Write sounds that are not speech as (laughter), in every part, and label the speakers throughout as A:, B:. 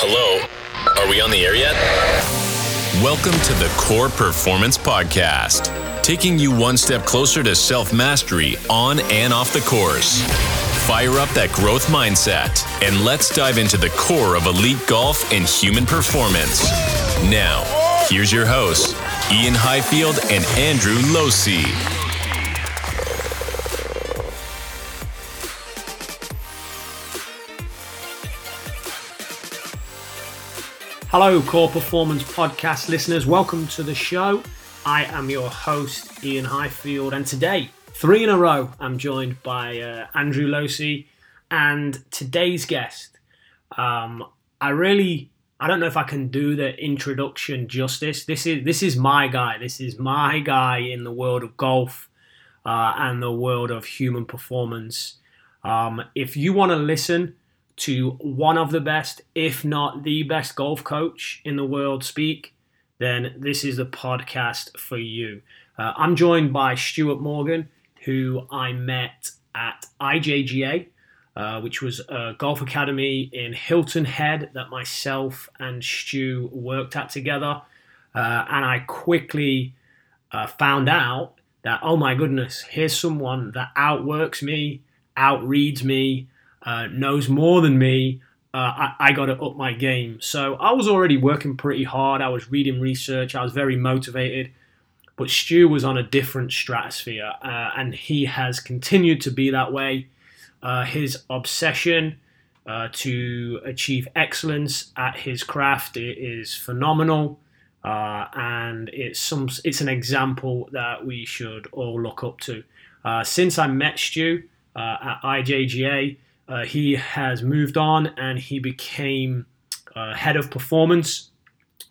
A: Hello? Are we on the air yet? Welcome to the Core Performance Podcast, taking you one step closer to self mastery on and off the course. Fire up that growth mindset and let's dive into the core of elite golf and human performance. Now, here's your hosts, Ian Highfield and Andrew Losey.
B: Hello, Core Performance Podcast listeners. Welcome to the show. I am your host, Ian Highfield, and today, three in a row, I'm joined by uh, Andrew Losey. And today's guest, um, I really, I don't know if I can do the introduction justice. This is this is my guy. This is my guy in the world of golf uh, and the world of human performance. Um, if you want to listen to one of the best, if not the best golf coach in the world speak, then this is the podcast for you. Uh, I'm joined by Stuart Morgan, who I met at IJGA, uh, which was a golf academy in Hilton Head that myself and Stu worked at together. Uh, and I quickly uh, found out that, oh my goodness, here's someone that outworks me, outreads me, uh, knows more than me, uh, I, I got to up my game. So I was already working pretty hard. I was reading research. I was very motivated. But Stu was on a different stratosphere, uh, and he has continued to be that way. Uh, his obsession uh, to achieve excellence at his craft is phenomenal, uh, and it's some it's an example that we should all look up to. since I met Stu at IJGA, uh, he has moved on and he became uh, head of performance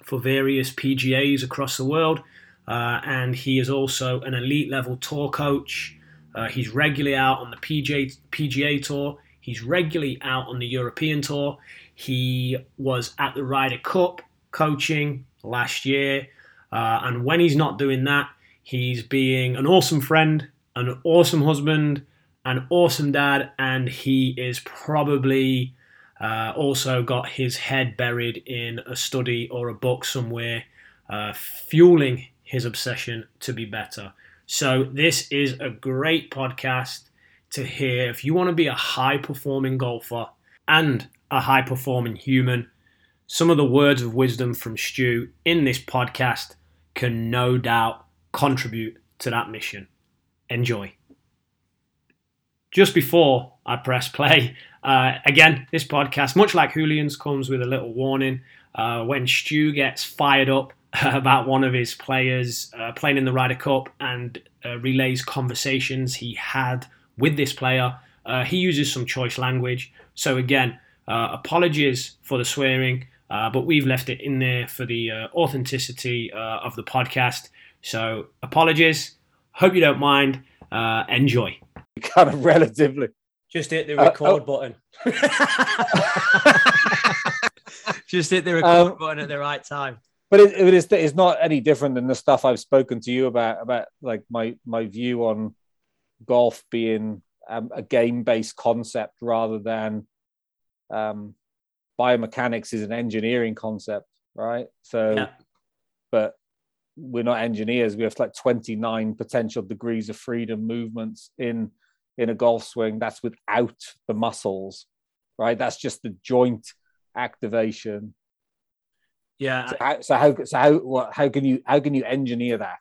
B: for various PGAs across the world. Uh, and he is also an elite level tour coach. Uh, he's regularly out on the PGA, PGA Tour. He's regularly out on the European Tour. He was at the Ryder Cup coaching last year. Uh, and when he's not doing that, he's being an awesome friend, an awesome husband, an awesome dad, and he is probably uh, also got his head buried in a study or a book somewhere, uh, fueling his obsession to be better. So, this is a great podcast to hear. If you want to be a high performing golfer and a high performing human, some of the words of wisdom from Stu in this podcast can no doubt contribute to that mission. Enjoy just before I press play, uh, again, this podcast, much like Julian's, comes with a little warning. Uh, when Stu gets fired up (laughs) about one of his players uh, playing in the Ryder Cup and uh, relays conversations he had with this player, uh, he uses some choice language. So, again, uh, apologies for the swearing, but we've left it in there for the authenticity of the podcast. So, apologies. Hope you don't mind. Enjoy. (laughs)
C: kind of relatively.
B: Just hit the record uh, oh. button. (laughs) (laughs) Just hit the record um, button at the right time.
C: But it, it is it's not any different than the stuff I've spoken to you about about like my my view on golf being um, a game based concept rather than um, biomechanics is an engineering concept, right? So, yeah. but we're not engineers. We have like 29 potential degrees of freedom movements in in a golf swing. That's without the muscles, right? That's just the joint activation.
B: Yeah.
C: So how so how, so how what, how can you how can you engineer that?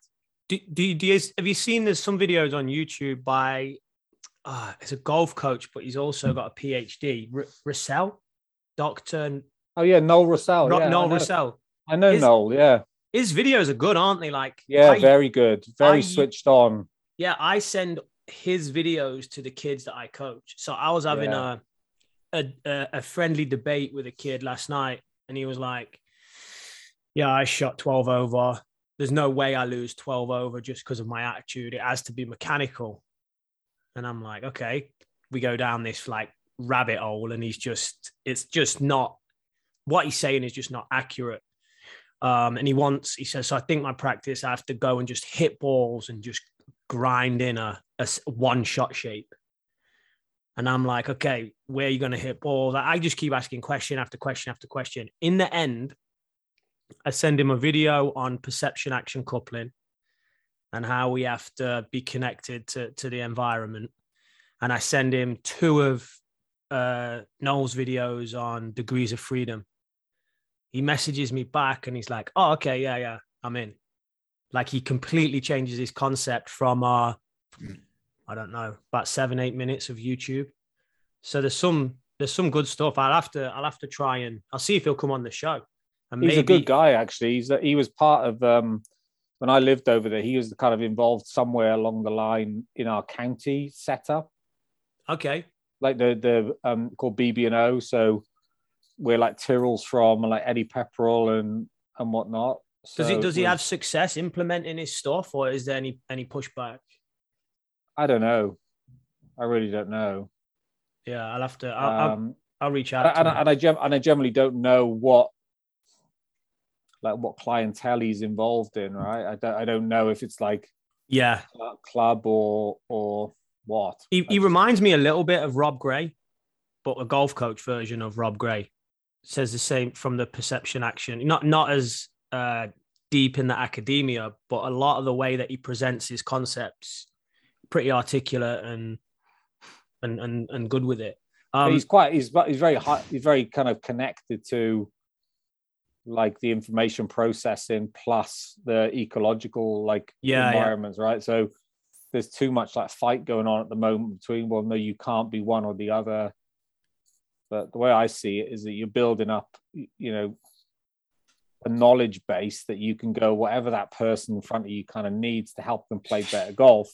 B: Do, do, do you, have you seen there's some videos on YouTube by uh, it's a golf coach, but he's also got a PhD. R- Rousseau, Doctor.
C: Oh yeah, Noel Rousseau.
B: Ro-
C: yeah,
B: Noel I Rousseau.
C: I know his, Noel. Yeah.
B: His videos are good, aren't they? Like
C: yeah, I, very good, very I, switched on.
B: Yeah, I send his videos to the kids that I coach. So I was having yeah. a, a a friendly debate with a kid last night, and he was like, "Yeah, I shot twelve over. There's no way I lose twelve over just because of my attitude. It has to be mechanical." And I'm like, "Okay." We go down this like rabbit hole, and he's just it's just not what he's saying is just not accurate. Um, and he wants, he says, so I think my practice, I have to go and just hit balls and just grind in a, a one shot shape. And I'm like, okay, where are you going to hit balls? I just keep asking question after question after question. In the end, I send him a video on perception action coupling and how we have to be connected to, to the environment. And I send him two of uh, Noel's videos on degrees of freedom. He messages me back and he's like, oh, okay, yeah, yeah, I'm in. Like he completely changes his concept from uh I don't know, about seven, eight minutes of YouTube. So there's some there's some good stuff. I'll have to I'll have to try and I'll see if he'll come on the show.
C: And He's maybe... a good guy actually. He's he was part of um when I lived over there, he was kind of involved somewhere along the line in our county setup.
B: Okay.
C: Like the the um called BB and O. So we're like Tyrrell's from like Eddie Pepperell and and whatnot.
B: So does he does he have success implementing his stuff, or is there any any pushback?
C: I don't know. I really don't know.
B: Yeah, I'll have to. I'll, um, I'll, I'll reach out.
C: And, and, I gem- and I generally don't know what like what clientele he's involved in, right? I don't I don't know if it's like
B: yeah
C: club or or what.
B: He, he reminds me a little bit of Rob Gray, but a golf coach version of Rob Gray. Says the same from the perception action, not not as uh, deep in the academia, but a lot of the way that he presents his concepts, pretty articulate and and and, and good with it.
C: Um, he's quite he's he's very high, he's very kind of connected to like the information processing plus the ecological like yeah, environments, yeah. right? So there's too much like fight going on at the moment between well, no, you can't be one or the other. But the way I see it is that you're building up, you know, a knowledge base that you can go whatever that person in front of you kind of needs to help them play better golf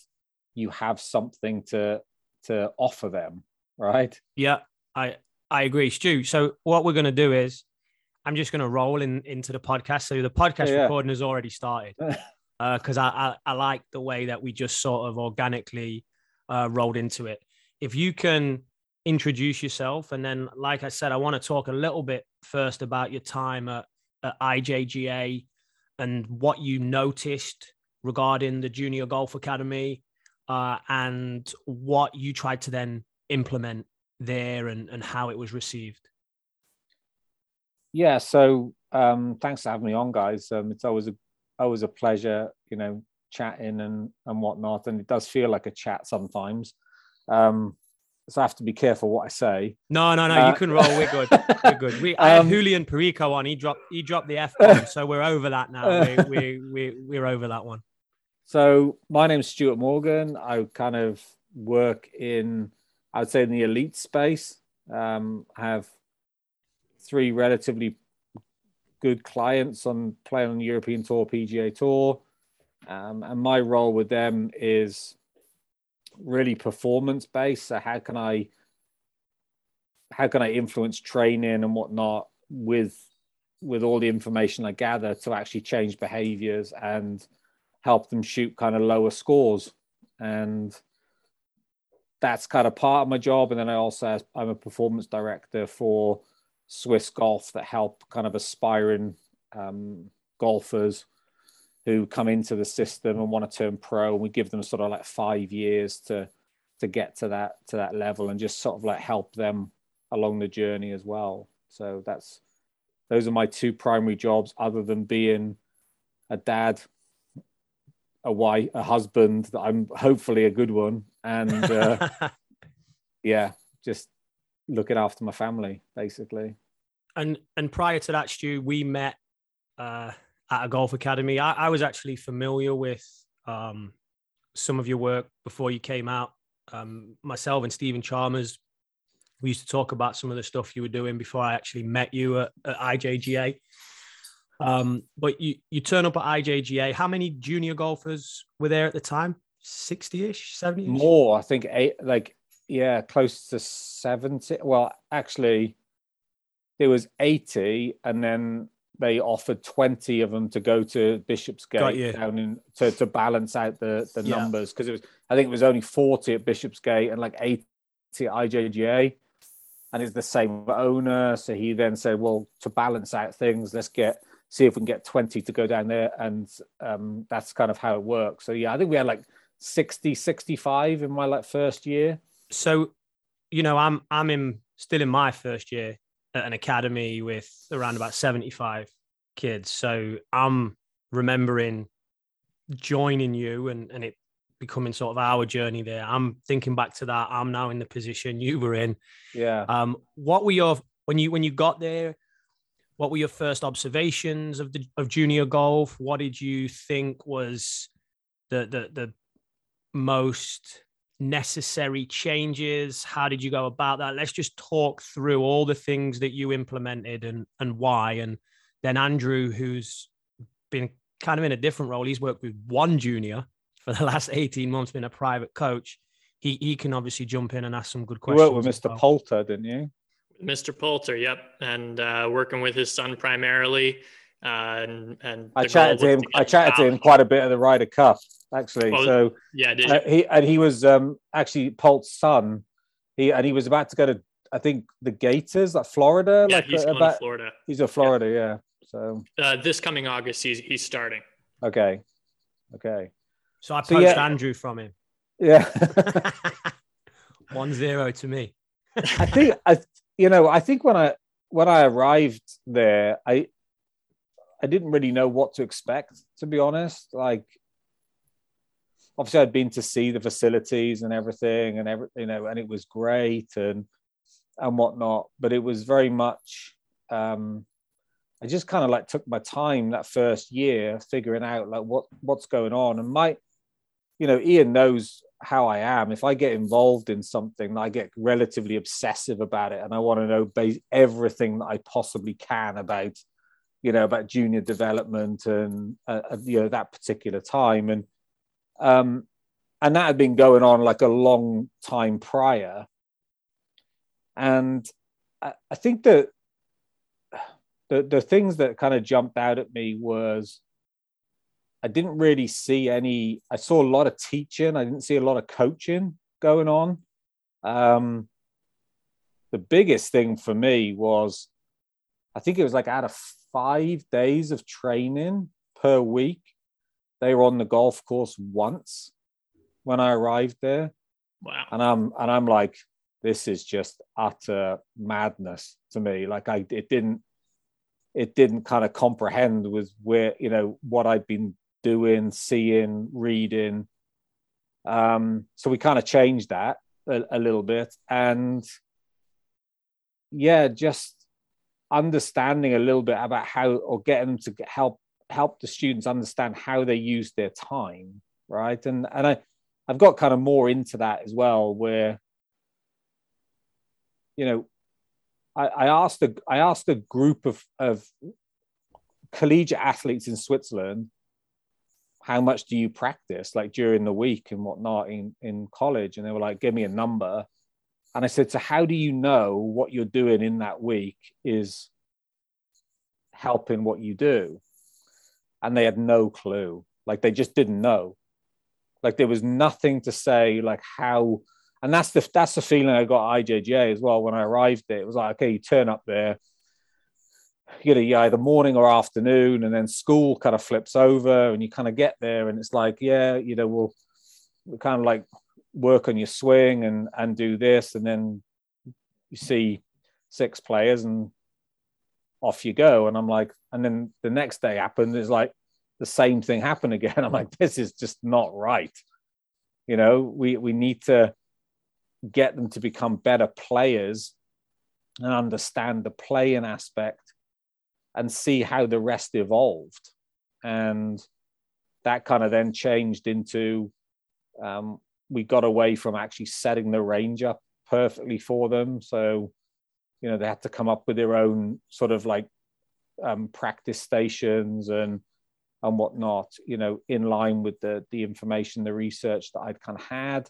C: you have something to to offer them right?
B: Yeah i i agree stu. So what we're going to do is i'm just going to roll in into the podcast. So the podcast yeah, recording has already started because (laughs) uh, I, I, I like the way that we just sort of organically uh, rolled into it. If you can introduce yourself and then like i said i want to talk a little bit first about your time at at IJGA and what you noticed regarding the Junior Golf Academy uh, and what you tried to then implement there and, and how it was received.
C: Yeah, so um, thanks for having me on, guys. Um, it's always a always a pleasure, you know, chatting and and whatnot, and it does feel like a chat sometimes. Um, so I have to be careful what I say.
B: No, no, no, uh, you can roll. We're good. We're good. We, I um, had Julian Perico on. He dropped he dropped the f bomb, so we're over that now. We we we we're over that one.
C: So my name's Stuart Morgan. I kind of work in, I would say, in the elite space. Um, I have three relatively good clients on playing on the European Tour, PGA Tour, um, and my role with them is really performance based. So how can I how can I influence training and whatnot with with all the information I gather to actually change behaviors and help them shoot kind of lower scores. And that's kind of part of my job. And then I also I'm a performance director for Swiss Golf that help kind of aspiring um, golfers who come into the system and want to turn pro and we give them sort of like five years to to get to that to that level and just sort of like help them along the journey as well. So that's those are my two primary jobs other than being a dad a wife a husband that i'm hopefully a good one and uh, (laughs) yeah just looking after my family basically.
B: And and prior to that stu we met uh at a golf academy. I, I was actually familiar with um, some of your work before you came out. Um, myself and Stephen Chalmers, we used to talk about some of the stuff you were doing before I actually met you at, at IJGA. Um, but you you turn up at IJGA. How many junior golfers were there at the time? Sixty ish, seventy.
C: More, I think. Eight, like yeah, close to seventy. Well, actually, there was eighty, and then they offered 20 of them to go to Bishopsgate down in to, to balance out the, the yeah. numbers because it was I think it was only 40 at Bishopsgate and like 80 at IJGA and it's the same owner so he then said well to balance out things let's get see if we can get 20 to go down there and um, that's kind of how it works. So yeah I think we had like 60 65 in my like first year.
B: So you know, I'm I'm in still in my first year at an academy with around about 75 kids. So I'm remembering joining you and, and it becoming sort of our journey there. I'm thinking back to that. I'm now in the position you were in.
C: Yeah.
B: Um, what were your when you when you got there? What were your first observations of the of junior golf? What did you think was the the the most necessary changes? How did you go about that? Let's just talk through all the things that you implemented and and why. And then Andrew, who's been kind of in a different role, he's worked with one junior for the (laughs) last 18 months, been a private coach. He he can obviously jump in and ask some good questions.
C: You worked with Mr. Well. Poulter, didn't you?
D: Mr. Poulter, yep, and uh, working with his son primarily. Uh, and, and
C: I chatted to him. To I chatted to him quite a bit at the Ryder Cup, actually. Well, so
D: yeah, uh,
C: he and he was um, actually Polt's son. He and he was about to go to I think the Gators, like Florida.
D: Yeah,
C: like,
D: he's uh, about, Florida.
C: He's a Florida, yeah. yeah. So
D: uh, this coming August, he's he's starting.
C: Okay, okay.
B: So I poached so, yeah. Andrew from him.
C: Yeah, (laughs)
B: one zero to me.
C: I think I, you know, I think when I when I arrived there, I I didn't really know what to expect, to be honest. Like, obviously, I'd been to see the facilities and everything, and every you know, and it was great and and whatnot. But it was very much. Um, I just kind of like took my time that first year figuring out like what what's going on, and my, you know, Ian knows how I am. If I get involved in something, I get relatively obsessive about it, and I want to know everything that I possibly can about you know about junior development and uh, uh, you know that particular time and um and that had been going on like a long time prior and i, I think that the the things that kind of jumped out at me was i didn't really see any i saw a lot of teaching i didn't see a lot of coaching going on um the biggest thing for me was i think it was like out of five days of training per week. They were on the golf course once when I arrived there.
D: Wow.
C: And I'm and I'm like, this is just utter madness to me. Like I it didn't it didn't kind of comprehend with where, you know, what I'd been doing, seeing, reading. Um, so we kind of changed that a, a little bit. And yeah, just understanding a little bit about how or getting them to help help the students understand how they use their time right? And and i i've got kind of more into that as well where you know i i asked a i asked a group of of collegiate athletes in switzerland how much do you practice like during the week and whatnot in in college? And they were like give me a number. And I said, So, how do you know what you're doing in that week is helping what you do? And they had no clue. Like, they just didn't know. Like, there was nothing to say, like, how. And that's the that's the feeling I got IJJ as well when I arrived there. It was like, okay, you turn up there, you know, you either morning or afternoon, and then school kind of flips over, and you kind of get there, and it's like, yeah, you know, we'll, we'll kind of like work on your swing and and do this and then you see six players and off you go. And i'm like and then the next day happened is like the same thing happened again. (laughs) I'm like this is just not right. You know we we need to get them to become better players and understand the playing aspect and see how the rest evolved. And that kind of then changed into um, we got away from actually setting the range up perfectly for them. So, you know, they had to come up with their own sort of like um, practice stations and and whatnot. You know, in line with the the information, the research that I'd kind of had.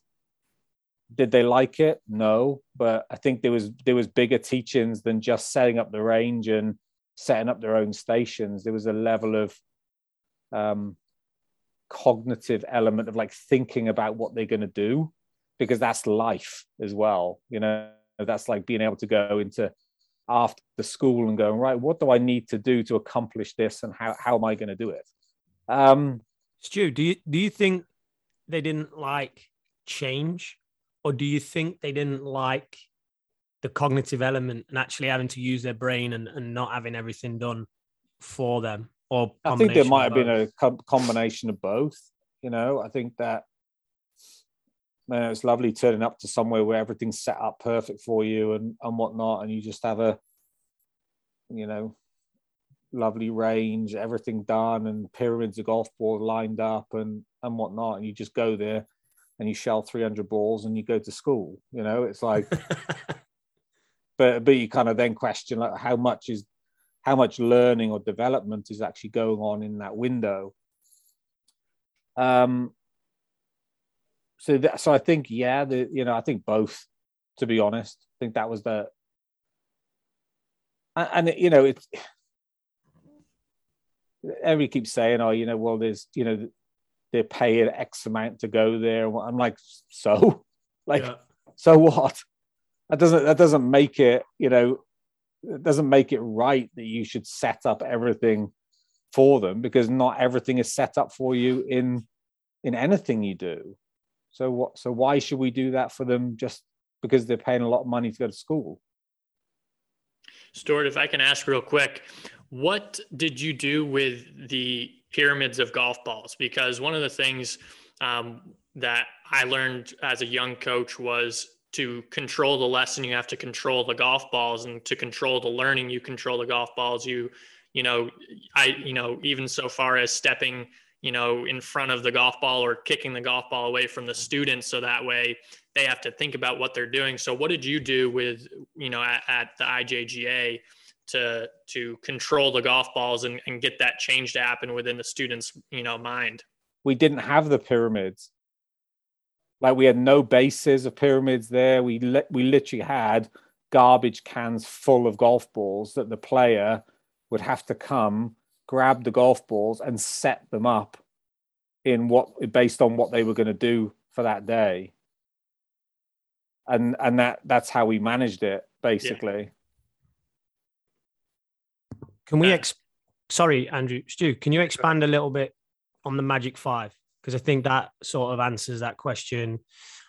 C: Did they like it? No, but I think there was there was bigger teachings than just setting up the range and setting up their own stations. There was a level of um, cognitive element of like thinking about what they're going to do because that's life as well you know that's like being able to go into after the school and going right what do i need to do to accomplish this and how, how am i going to do it? Um
B: stu do you do you think they didn't like change? Or do you think they didn't like the cognitive element and actually having to use their brain and, and not having everything done for them? Or
C: I think there might have been a combination of both. You know, I think that it's lovely turning up to somewhere where everything's set up perfect for you and and whatnot, and you just have a, you know, lovely range, everything done, and pyramids of golf balls lined up and and whatnot, and you just go there and you shell 300 balls and you go to school. You know, it's like, (laughs) but but you kind of then question like how much is how much learning or development is actually going on in that window. Um, so that, so I think yeah, the you know I think both. To be honest, I think that was the and, and you know it's everybody keeps saying oh you know well there's you know they're paying X amount to go there. I'm like so (laughs) like yeah. so what? That doesn't that doesn't make it you know it doesn't make it right that you should set up everything for them because not everything is set up for you in in anything you do. So what so why should we do that for them just because they're paying a lot of money to go to school?
D: Stuart, if I can ask real quick, what did you do with the pyramids of golf balls? Because one of the things um, that I learned as a young coach was to control the lesson you have to control the golf balls and to control the learning you control the golf balls you you know i you know even so far as stepping you know in front of the golf ball or kicking the golf ball away from the students so that way they have to think about what they're doing. So what did you do with you know at, at the ijga to to control the golf balls and, and get that change to happen within the students you know mind?
C: We didn't have the pyramids. Like we had no bases of pyramids there. We li- we literally had garbage cans full of golf balls that the player would have to come grab the golf balls and set them up in what based on what they were going to do for that day and and that that's how we managed it basically
B: yeah. can we ex- sorry andrew stu can you expand a little bit on the magic five because I think that sort of answers that question.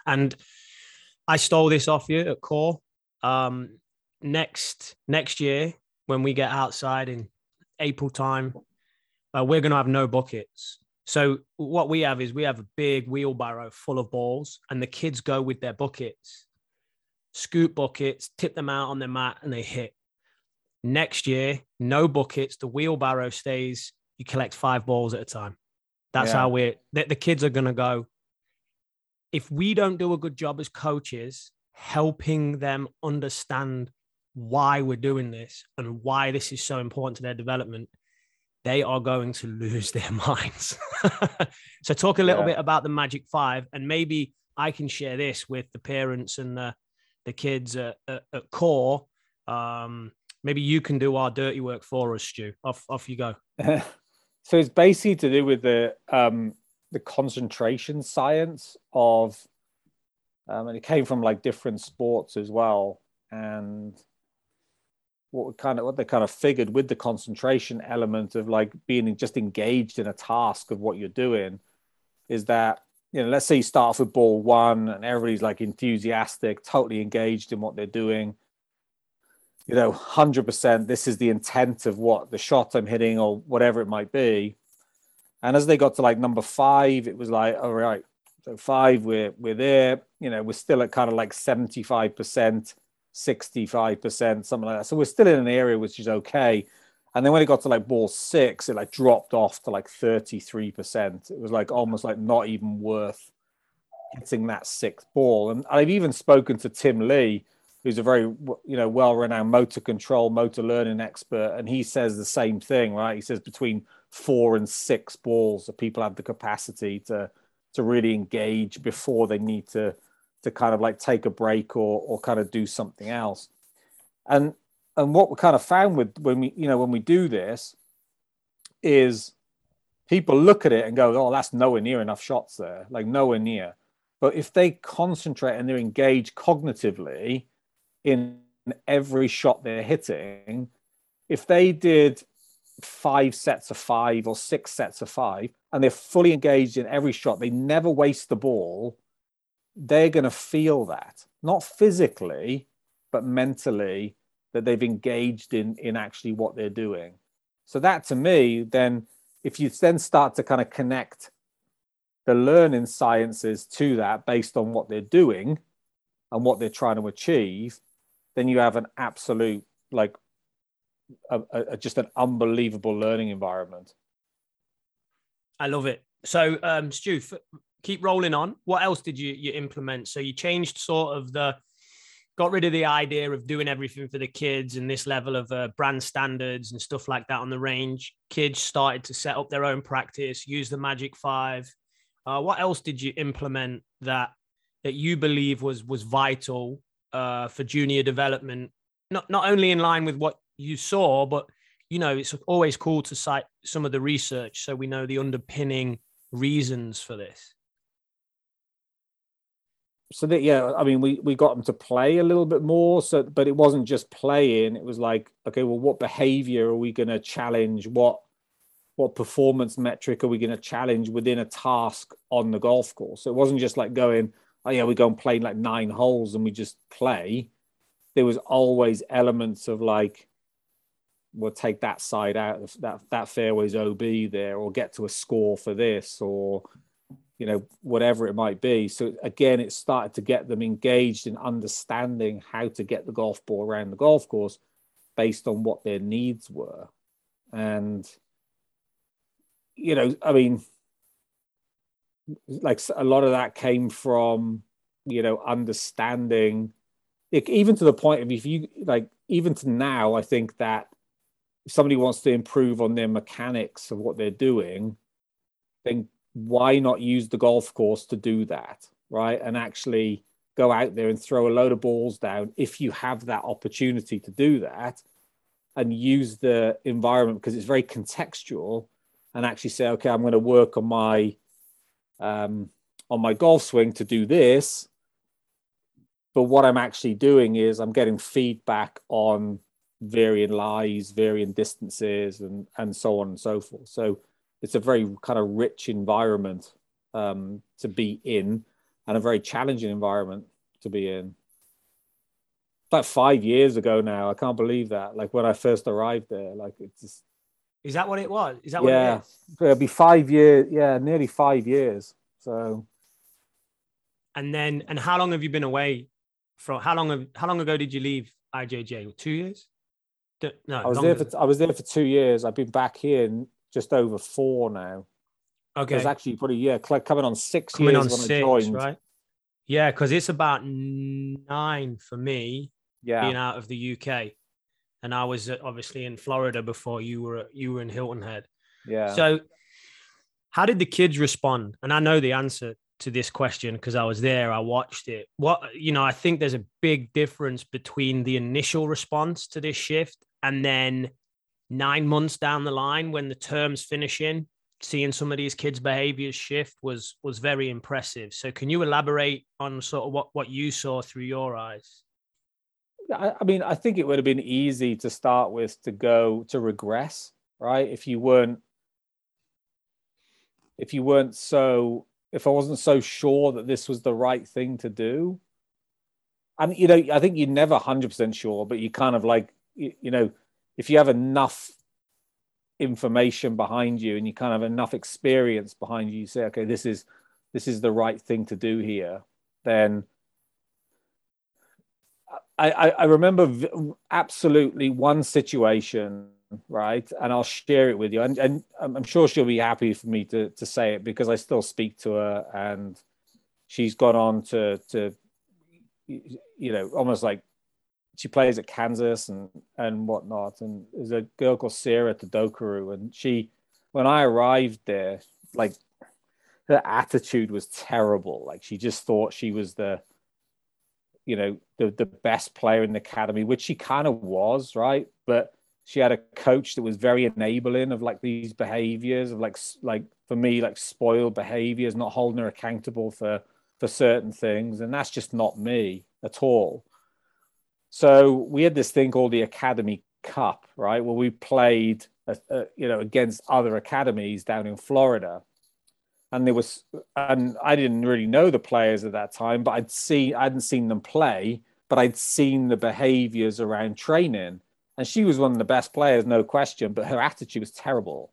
B: And I stole this off you at core. Um, next next year, when we get outside in April time, uh, we're going to have no buckets. So what we have is we have a big wheelbarrow full of balls, and the kids go with their buckets, scoop buckets, tip them out on their mat, and they hit. Next year, no buckets. The wheelbarrow stays. You collect five balls at a time. That's yeah. how we're the, the kids are gonna go. If we don't do a good job as coaches helping them understand why we're doing this and why this is so important to their development, they are going to (laughs) lose their minds. (laughs) so, talk a little yeah. bit about the Magic Five, and maybe I can share this with the parents and the, the kids at, at, at core. Um, maybe you can do our dirty work for us, Stu. Off, off you go. (laughs)
C: So it's basically to do with the um, the concentration science of, um, and it came from like different sports as well. And what kind of what they kind of figured with the concentration element of like being just engaged in a task of what you're doing is that you know let's say you start off with ball one and everybody's like enthusiastic, totally engaged in what they're doing you know, 100%, this is the intent of what the shot I'm hitting or whatever it might be. And as they got to like number five, it was like, all right, so five, we're, we're there, you know, we're still at kind of like 75%, 65%, something like that. So we're still in an area which is okay. And then when it got to like ball six, it like dropped off to like 33%. It was like almost like not even worth hitting that sixth ball. And I've even spoken to Tim Lee, who's a very you know well-renowned motor control motor learning expert and he says the same thing right he says between four and six balls that people have the capacity to to really engage before they need to to kind of like take a break or or kind of do something else. And and what we kind of found with when we you know when we do this is people look at it and go oh that's nowhere near enough shots there like nowhere near. But if they concentrate and they're engaged cognitively in every shot they're hitting, if they did five sets of five or six sets of five and they're fully engaged in every shot, they never waste the ball, they're going to feel that. Not physically, but mentally that they've engaged in in actually what they're doing. So that to me, then if you then start to kind of connect the learning sciences to that based on what they're doing and what they're trying to achieve, then you have an absolute like a, a, just an unbelievable learning environment.
B: I love it. So, um, Stu, keep rolling on. What else did you you implement? So you changed sort of the got rid of the idea of doing everything for the kids and this level of uh, brand standards and stuff like that on the range. Kids started to set up their own practice, use the Magic Five. Uh, what else did you implement that that you believe was was vital uh, for junior development? Not not only in line with what you saw, but you know it's always cool to cite some of the research so we know the underpinning reasons for this
C: so that yeah i mean we we got them to play a little bit more so but it wasn't just playing. It was like okay well what behavior are we going to challenge? What what performance metric are we going to challenge within a task on the golf course? So it wasn't just like going oh yeah we go and play like nine holes and we just play. There was always elements of like we'll take that side out that that fairway's ob there or get to a score for this or you know, whatever it might be. So again, it started to get them engaged in understanding how to get the golf ball around the golf course based on what their needs were. And, you know, I mean, like a lot of that came from, you know, understanding, it, even to the point of if you like, even to now, I think that if somebody wants to improve on their mechanics of what they're doing, then why not use the golf course to do that, right? And actually go out there and throw a load of balls down if you have that opportunity to do that and use the environment because it's very contextual and actually say, okay, I'm going to work on my um, on my golf swing to do this. But what I'm actually doing is I'm getting feedback on varying lies, varying distances, and and so on and so forth. So it's a very kind of rich environment um, to be in and a very challenging environment to be in. About five years ago now, I can't believe that. Like when I first arrived there, like it's just.
B: Is that what it was? Is that
C: yeah,
B: what
C: It'll be five years. Yeah, nearly five years. So.
B: And then, and how long have you been away from? How long? Have, how long ago did you leave IJJ? Two years.
C: No, I was there for. I was there for two years. I've been back here just over four now.
B: Okay.
C: It's actually probably yeah, coming on six coming years on when six.
B: Right. Yeah, because it's about nine for me.
C: Yeah.
B: Being out of the UK, and I was uh, obviously in Florida before you were you were in Hilton Head.
C: Yeah.
B: So, how did the kids respond? And I know the answer to this question because I was there, I watched it. What you know, I think there's a big difference between the initial response to this shift and then nine months down the line when the term's finishing seeing some of these kids behaviors shift was was very impressive. So can you elaborate on sort of what what you saw through your eyes?
C: I, mean i think it would have been easy to start with to go to regress right? If you weren't if you weren't so if i wasn't so sure that this was the right thing to do and you know i think you're never 100% sure but you kind of like you, you know if you have enough information behind you and you kind of have enough experience behind you, you say, okay, this is this is the right thing to do here, then I, I, remember absolutely one situation, right? And I'll share it with you. And, and I'm sure she'll be happy for me to, to say it because I still speak to her and she's gone on to, to you know, almost like she plays at Kansas and and whatnot. And there's a girl called Sarah Tadokuru, and she, when I arrived there, like her attitude was terrible. Like she just thought she was the, you know, the the best player in the academy, which she kind of was, right? But she had a coach that was very enabling of like these behaviors of like like for me like spoiled behaviors, not holding her accountable for for certain things, and that's just not me at all. So we had this thing called the Academy Cup, right? Where we played, uh, uh, you know, against other academies down in Florida. And there was, and I didn't really know the players at that time, but I'd see, I hadn't seen them play, but I'd seen the behaviors around training. And she was one of the best players, no question, but her attitude was terrible.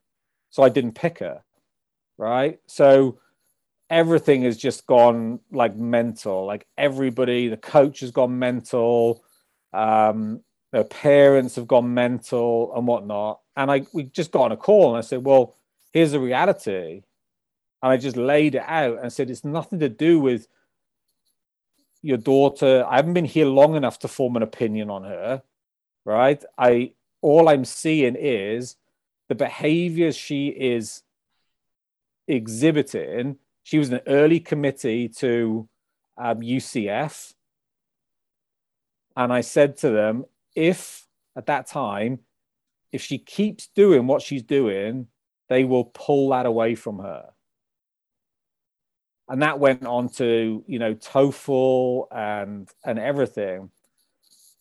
C: So I didn't pick her. Right. So everything has just gone like mental. Like everybody, the coach has gone mental. Um, the parents have gone mental and whatnot. And I we just got on a call and I said, Well, here's the reality. And I just laid it out and said, It's nothing to do with your daughter. I haven't been here long enough to form an opinion on her. Right. I all I'm seeing is the behaviors she is exhibiting. She was an early committee to um, UCF. And I said to them, if at that time, if she keeps doing what she's doing, they will pull that away from her. And that went on to, you know, TOEFL and and everything.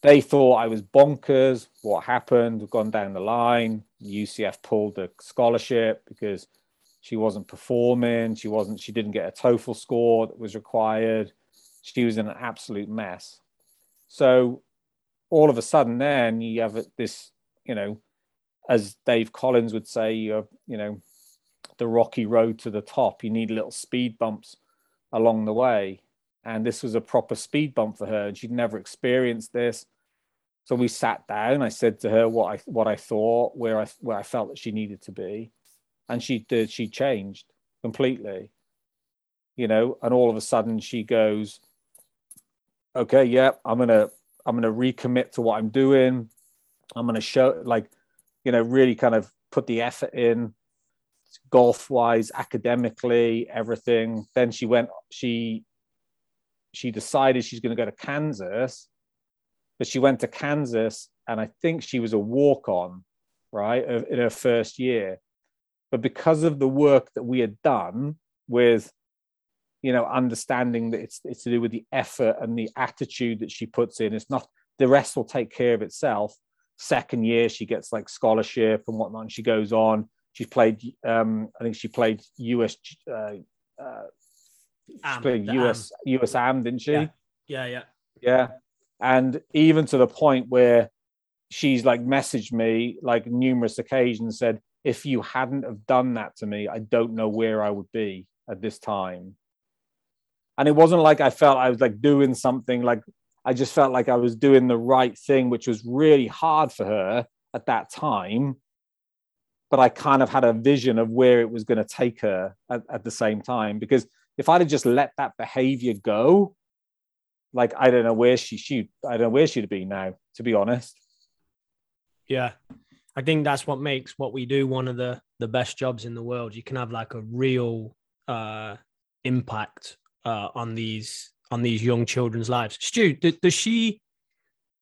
C: They thought I was bonkers. What happened? We've gone down the line. UCF pulled the scholarship because she wasn't performing. She wasn't. She didn't get a TOEFL score that was required. She was in an absolute mess. So all of a sudden then you have this you know as dave collins would say you're you know the rocky road to the top. You need little speed bumps along the way. And this was a proper speed bump for her. And she'd never experienced this. So we sat down. I said to her what i what i thought where i where i felt that she needed to be. And she did. She changed completely. You know and all of a sudden she goes okay yeah i'm gonna I'm to recommit to what I'm doing. I'm to show, like, you know, really kind of put the effort in, golf wise, academically, everything. Then she went, she, she decided she's going to go to Kansas, but she went to Kansas, and I think she was a walk on, right, in her first year. But because of the work that we had done with you know, understanding that it's it's to do with the effort and the attitude that she puts in. It's not the rest will take care of itself. Second year, she gets like scholarship and whatnot, and she goes on. She's played, um, I think she played US, uh, uh, she played US Am. US Am, didn't she?
B: Yeah. yeah, yeah,
C: yeah. And even to the point where she's like messaged me like numerous occasions, said, "If you hadn't have done that to me, I don't know where I would be at this time." And it wasn't like I felt I was like doing something like I just felt like I was doing the right thing, which was really hard for her at that time. But I kind of had a vision of where it was going to take her at, at the same time. Because if I'd have just let that behavior go, like I don't know where she she I don't know where she'd be now, to be honest.
B: Yeah. I think that's what makes what we do one of the the best jobs in the world. You can have like a real uh impact uh, on these on these young children's lives. Stu, does she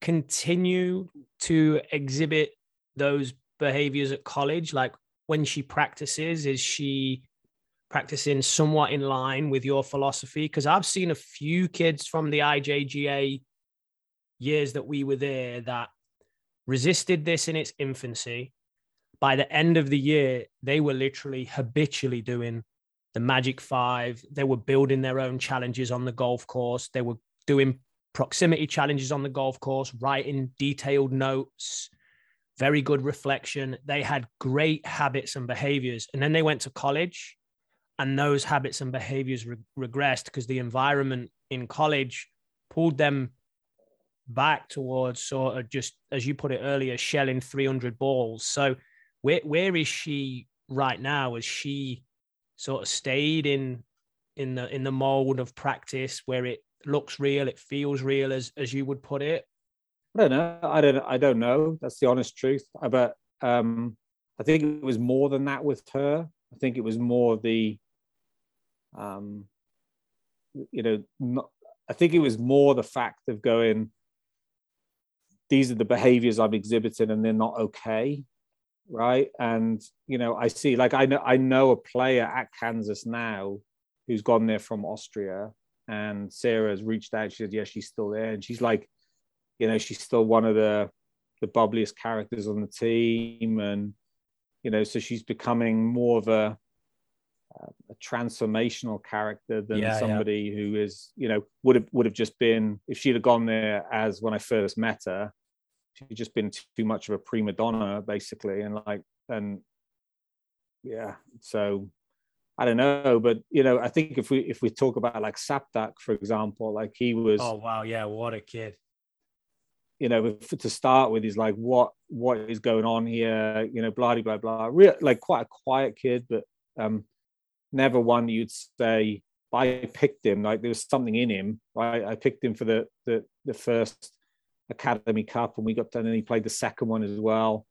B: continue to exhibit those behaviors at college? Like when she practices, is she practicing somewhat in line with your philosophy? Because I've seen a few kids from the IJGA years that we were there that resisted this in its infancy. By the end of the year, they were literally habitually doing the Magic Five. They were building their own challenges on the golf course. They were doing proximity challenges on the golf course, writing detailed notes, very good reflection. They had great habits and behaviors. And then they went to college, and those habits and behaviors re- regressed because the environment in college pulled them back towards sort of just, as you put it earlier, shelling 300 balls. So, where, where is she right now? Is she sort of stayed in in the in the mold of practice where it looks real, it feels real, as as you would put it?
C: I don't know. I don't. I don't know. That's the honest truth. But um, I think it was more than that with her. I think it was more the, um, you know, not, I think it was more the fact of going. These are the behaviors I'm exhibiting, and they're not okay right? And you know, I see like I know I know a player at Kansas now who's gone there from Austria, and Sarah's reached out. She said, "Yeah, she's still there," and she's like, you know, she's still one of the the bubbliest characters on the team, and you know, so she's becoming more of a a transformational character than
B: Yeah, yeah.
C: somebody who is, you know, would have would have just been if she'd have gone there as when I first met her, she'd just been too much of a prima donna, basically, and like and yeah, so I don't know, but you know, I think if we if we talk about like Sapdak, for example, like he was
B: Oh wow, yeah, what a kid.
C: you know, to start with, he's like, what what is going on here? You know, blah blah blah. Real, like quite a quiet kid, but um, never one you'd say. I picked him like there was something in him. Right, I picked him for the the the first Academy Cup, and we got done, and he played the second one as well.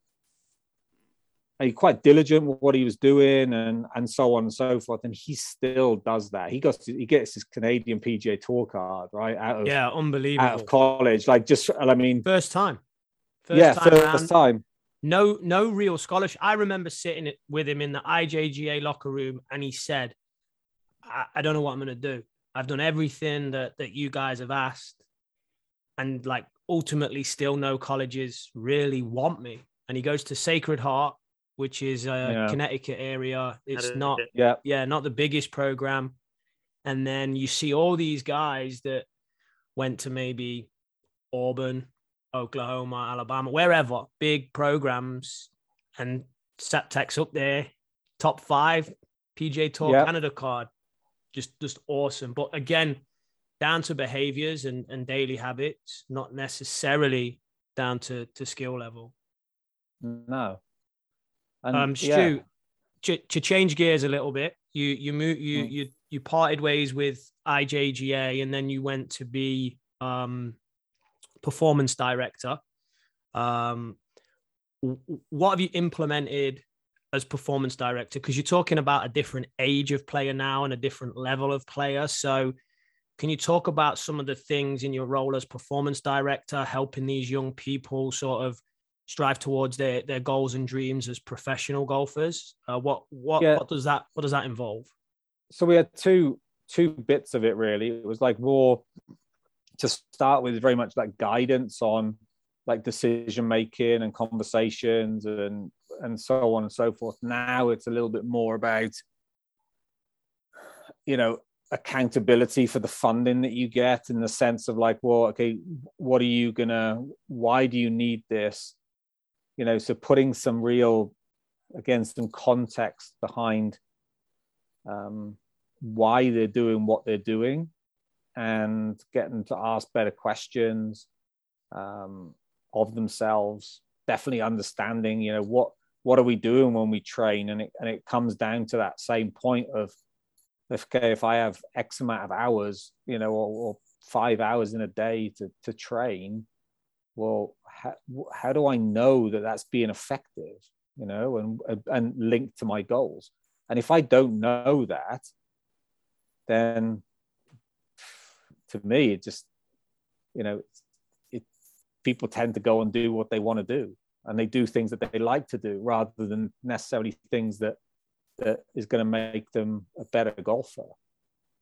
C: And he's quite diligent with what he was doing, and and so on and so forth. And he still does that. He got he gets his Canadian PGA Tour card right out of
B: Yeah, unbelievable.
C: out of college. Like just, I mean,
B: First time. First
C: yeah,
B: time
C: first
B: round.
C: time.
B: no no real scholarship. I remember sitting with him in the IJGA locker room, and he said, I, "I don't know what I'm going to do. I've done everything that that you guys have asked, and like ultimately, still no colleges really want me." And he goes to Sacred Heart, which is a
C: Yeah.
B: Connecticut area. It's not
C: Yeah,
B: yeah, not the biggest program. And then you see all these guys that went to maybe Auburn, Oklahoma, Alabama, wherever, big programs, and Saptek's up there, top five PGA Tour
C: Yeah.
B: Canada card, just just awesome. But again, down to behaviors and, and daily habits, not necessarily down to to skill level.
C: no. And
B: Um,
C: yeah,
B: Stu, to, to change gears a little bit, you you moved you
C: Mm.
B: you you parted ways with IJGA, and then you went to be um, performance director. Um, what have you implemented as performance director? Because you're talking about a different age of player now and a different level of player. So, can you talk about some of the things in your role as performance director, helping these young people sort of strive towards their their goals and dreams as professional golfers? Uh, what what
C: Yeah.
B: what does that what does that involve?
C: so we had two two bits of it really. It was like more to start with, very much like guidance on like decision making and conversations and and so on and so forth. Now it's a little bit more about you know accountability for the funding that you get in the sense of like well okay what are you gonna why do you need this? You know so putting some real again some context behind um, why they're doing what they're doing and getting to ask better questions um, of themselves definitely understanding you know what what are we doing when we train? And it, and it comes down to that same point of if, okay, if I have X amount of hours, you know, or, or five hours in a day to, to train, well, how, how do I know that that's being effective, you know, and, and linked to my goals? And if I don't know that, then to me, it just, you know, it, people tend to go and do what they want to do and they do things that they like to do rather than necessarily things that that is going to make them a better golfer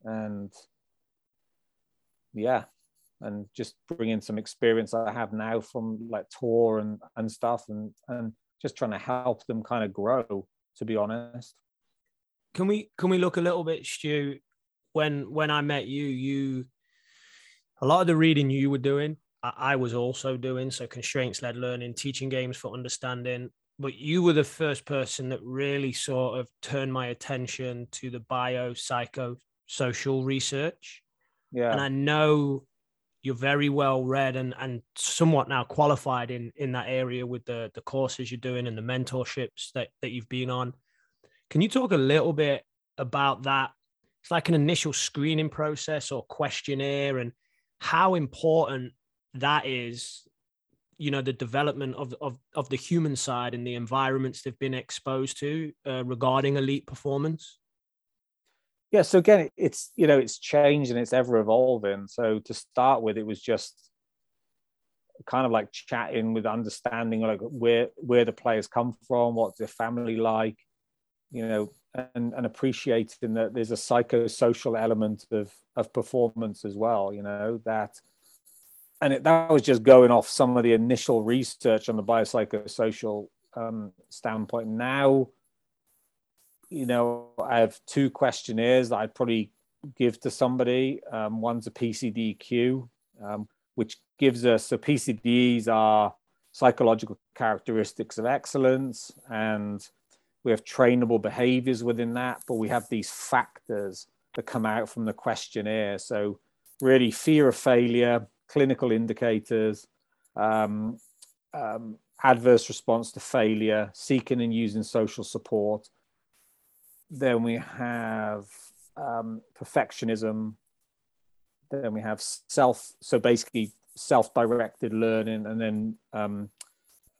C: and yeah and just bring in some experience i have now from like tour and and stuff and and just trying to help them kind of grow to be honest
B: Can we can we look a little bit, Stu? When when I met you, you a lot of the reading you were doing, I, I was also doing. So constraints led learning, teaching games for understanding. But you were the first person that really sort of turned my attention to the bio psycho social research.
C: yeah
B: and I know you're very well read and and somewhat now qualified in in that area with the the courses you're doing and the mentorships that that you've been on. Can you talk a little bit about that? It's like an initial screening process or questionnaire and how important that is you know the development of of of the human side and the environments they've been exposed to uh, regarding elite performance?
C: Yeah so again it's you know it's changed and it's ever evolving. So to start with it was just kind of like chatting with understanding like where where the players come from what's their family like you know and and appreciating that there's a psychosocial element of of performance as well you know that and it, that was just going off some of the initial research on the biopsychosocial um, standpoint now you know, I have two questionnaires that I'd probably give to somebody. Um, one's a PCDQ, um, which gives us so PCDs are psychological characteristics of excellence, and we have trainable behaviors within that, but we have these factors that come out from the questionnaire. So, really, fear of failure, clinical indicators, um, um, adverse response to failure, seeking and using social support. Then we have um, perfectionism. Then we have self, so basically self-directed learning, and then um,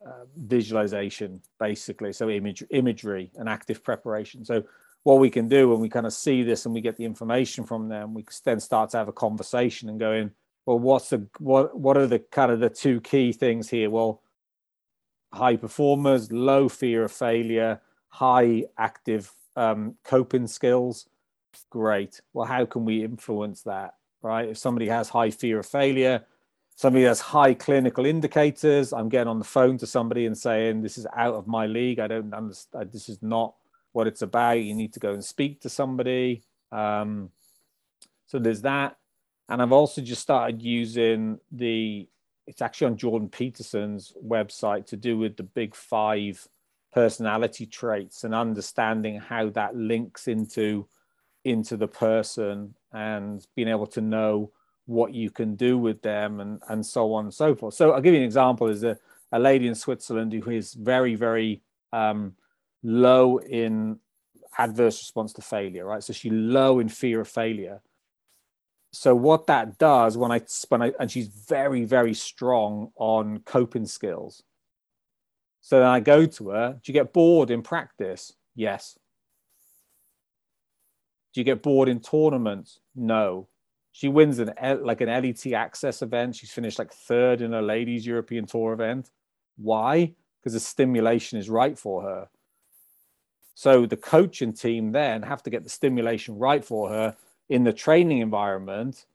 C: uh, visualization, basically. So image, imagery and active preparation. So what we can do when we kind of see this and we get the information from them, we then start to have a conversation and go in. Well, what's the what? What are the kind of the two key things here? Well, high performers, low fear of failure, high active um, coping skills. Great. Well, how can we influence that? Right. If somebody has high fear of failure, somebody has high clinical indicators, I'm getting on the phone to somebody and saying, This is out of my league. I don't understand. This is not what it's about. You need to go and speak to somebody. Um, so there's that. And I've also just started using the it's actually on Jordan Peterson's website to do with the big five personality traits and understanding how that links into into the person and being able to know what you can do with them and and so on and so forth. So I'll give you an example. Is a, a lady in Switzerland who is very very um, low in adverse response to failure, right? So she's low in fear of failure so what that does when I when I and she's very very strong on coping skills. So then I go to her. Do you get bored in practice? Yes. Do you get bored in tournaments? No. She wins an like an LET access event. She's finished like third in a ladies European Tour event. Why? Because the stimulation is right for her. So the coaching team then have to get the stimulation right for her in the training environment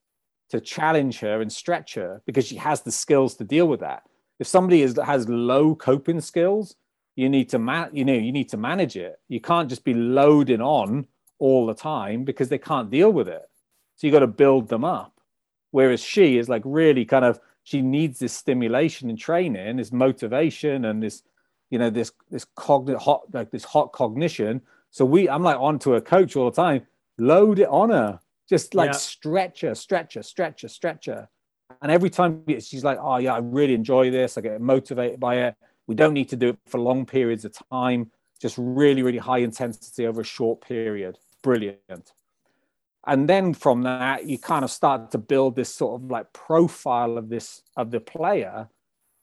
C: to challenge her and stretch her because she has the skills to deal with that. If somebody is, has low coping skills, you need to you know, you need to manage it. You can't just be loading on all the time because they can't deal with it. So you got to build them up. Whereas she is like really kind of she needs this stimulation and training, this motivation and this, you know, this this cognitive hot like this hot cognition. So we I'm like onto a coach all the time load it on her, just like yeah. stretch her, stretch her, stretch her, stretch her. And every time she's like, oh, yeah, I really enjoy this. I get motivated by it. We don't need to do it for long periods of time, just really, really high intensity over a short period. Brilliant. And then from that, you kind of start to build this sort of like profile of this, of the player.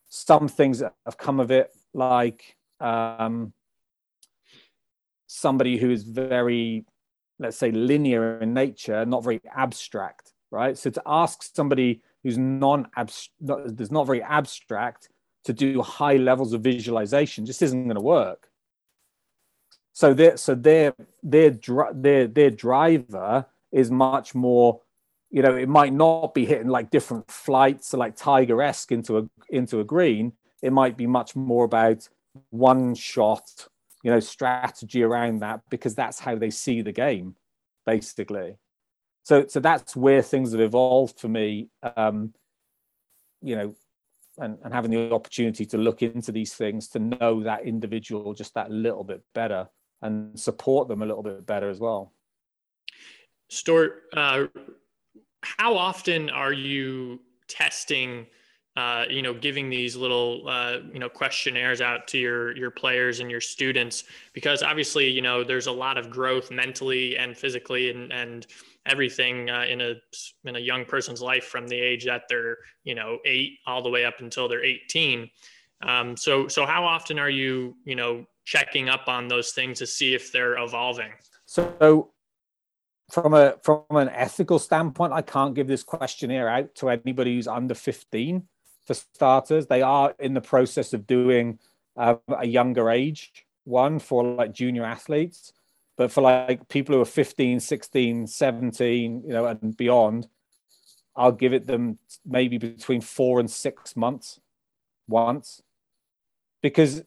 C: Some things that have come of it, like um, somebody who is very let's say linear in nature not very abstract right? So to ask somebody who's non that's not very abstract to do high levels of visualization just isn't going to work. So their so their their their their driver is much more you know it might not be hitting like different flights like tiger-esque into a into a green. It might be much more about one shot you know strategy around that because that's how they see the game basically. So so that's where things have evolved for me um you know and, and having the opportunity to look into these things to know that individual just that little bit better and support them a little bit better as well.
D: Stuart, uh, how often are you testing uh, you know, giving these little, uh, you know, questionnaires out to your your players and your students, because obviously, you know, there's a lot of growth mentally and physically and and everything uh, in a in a young person's life from the age that they're, you know, eight all the way up until they're 18. Um, so so how often are you, you know, checking up on those things to see if they're evolving?
C: So from a from an ethical standpoint, I can't give this questionnaire out to anybody who's under 15 for starters. They are in the process of doing uh, a younger age one for like junior athletes, but for like people who are 15, 16, 17, you know, and beyond, I'll give it them maybe between four and six months once because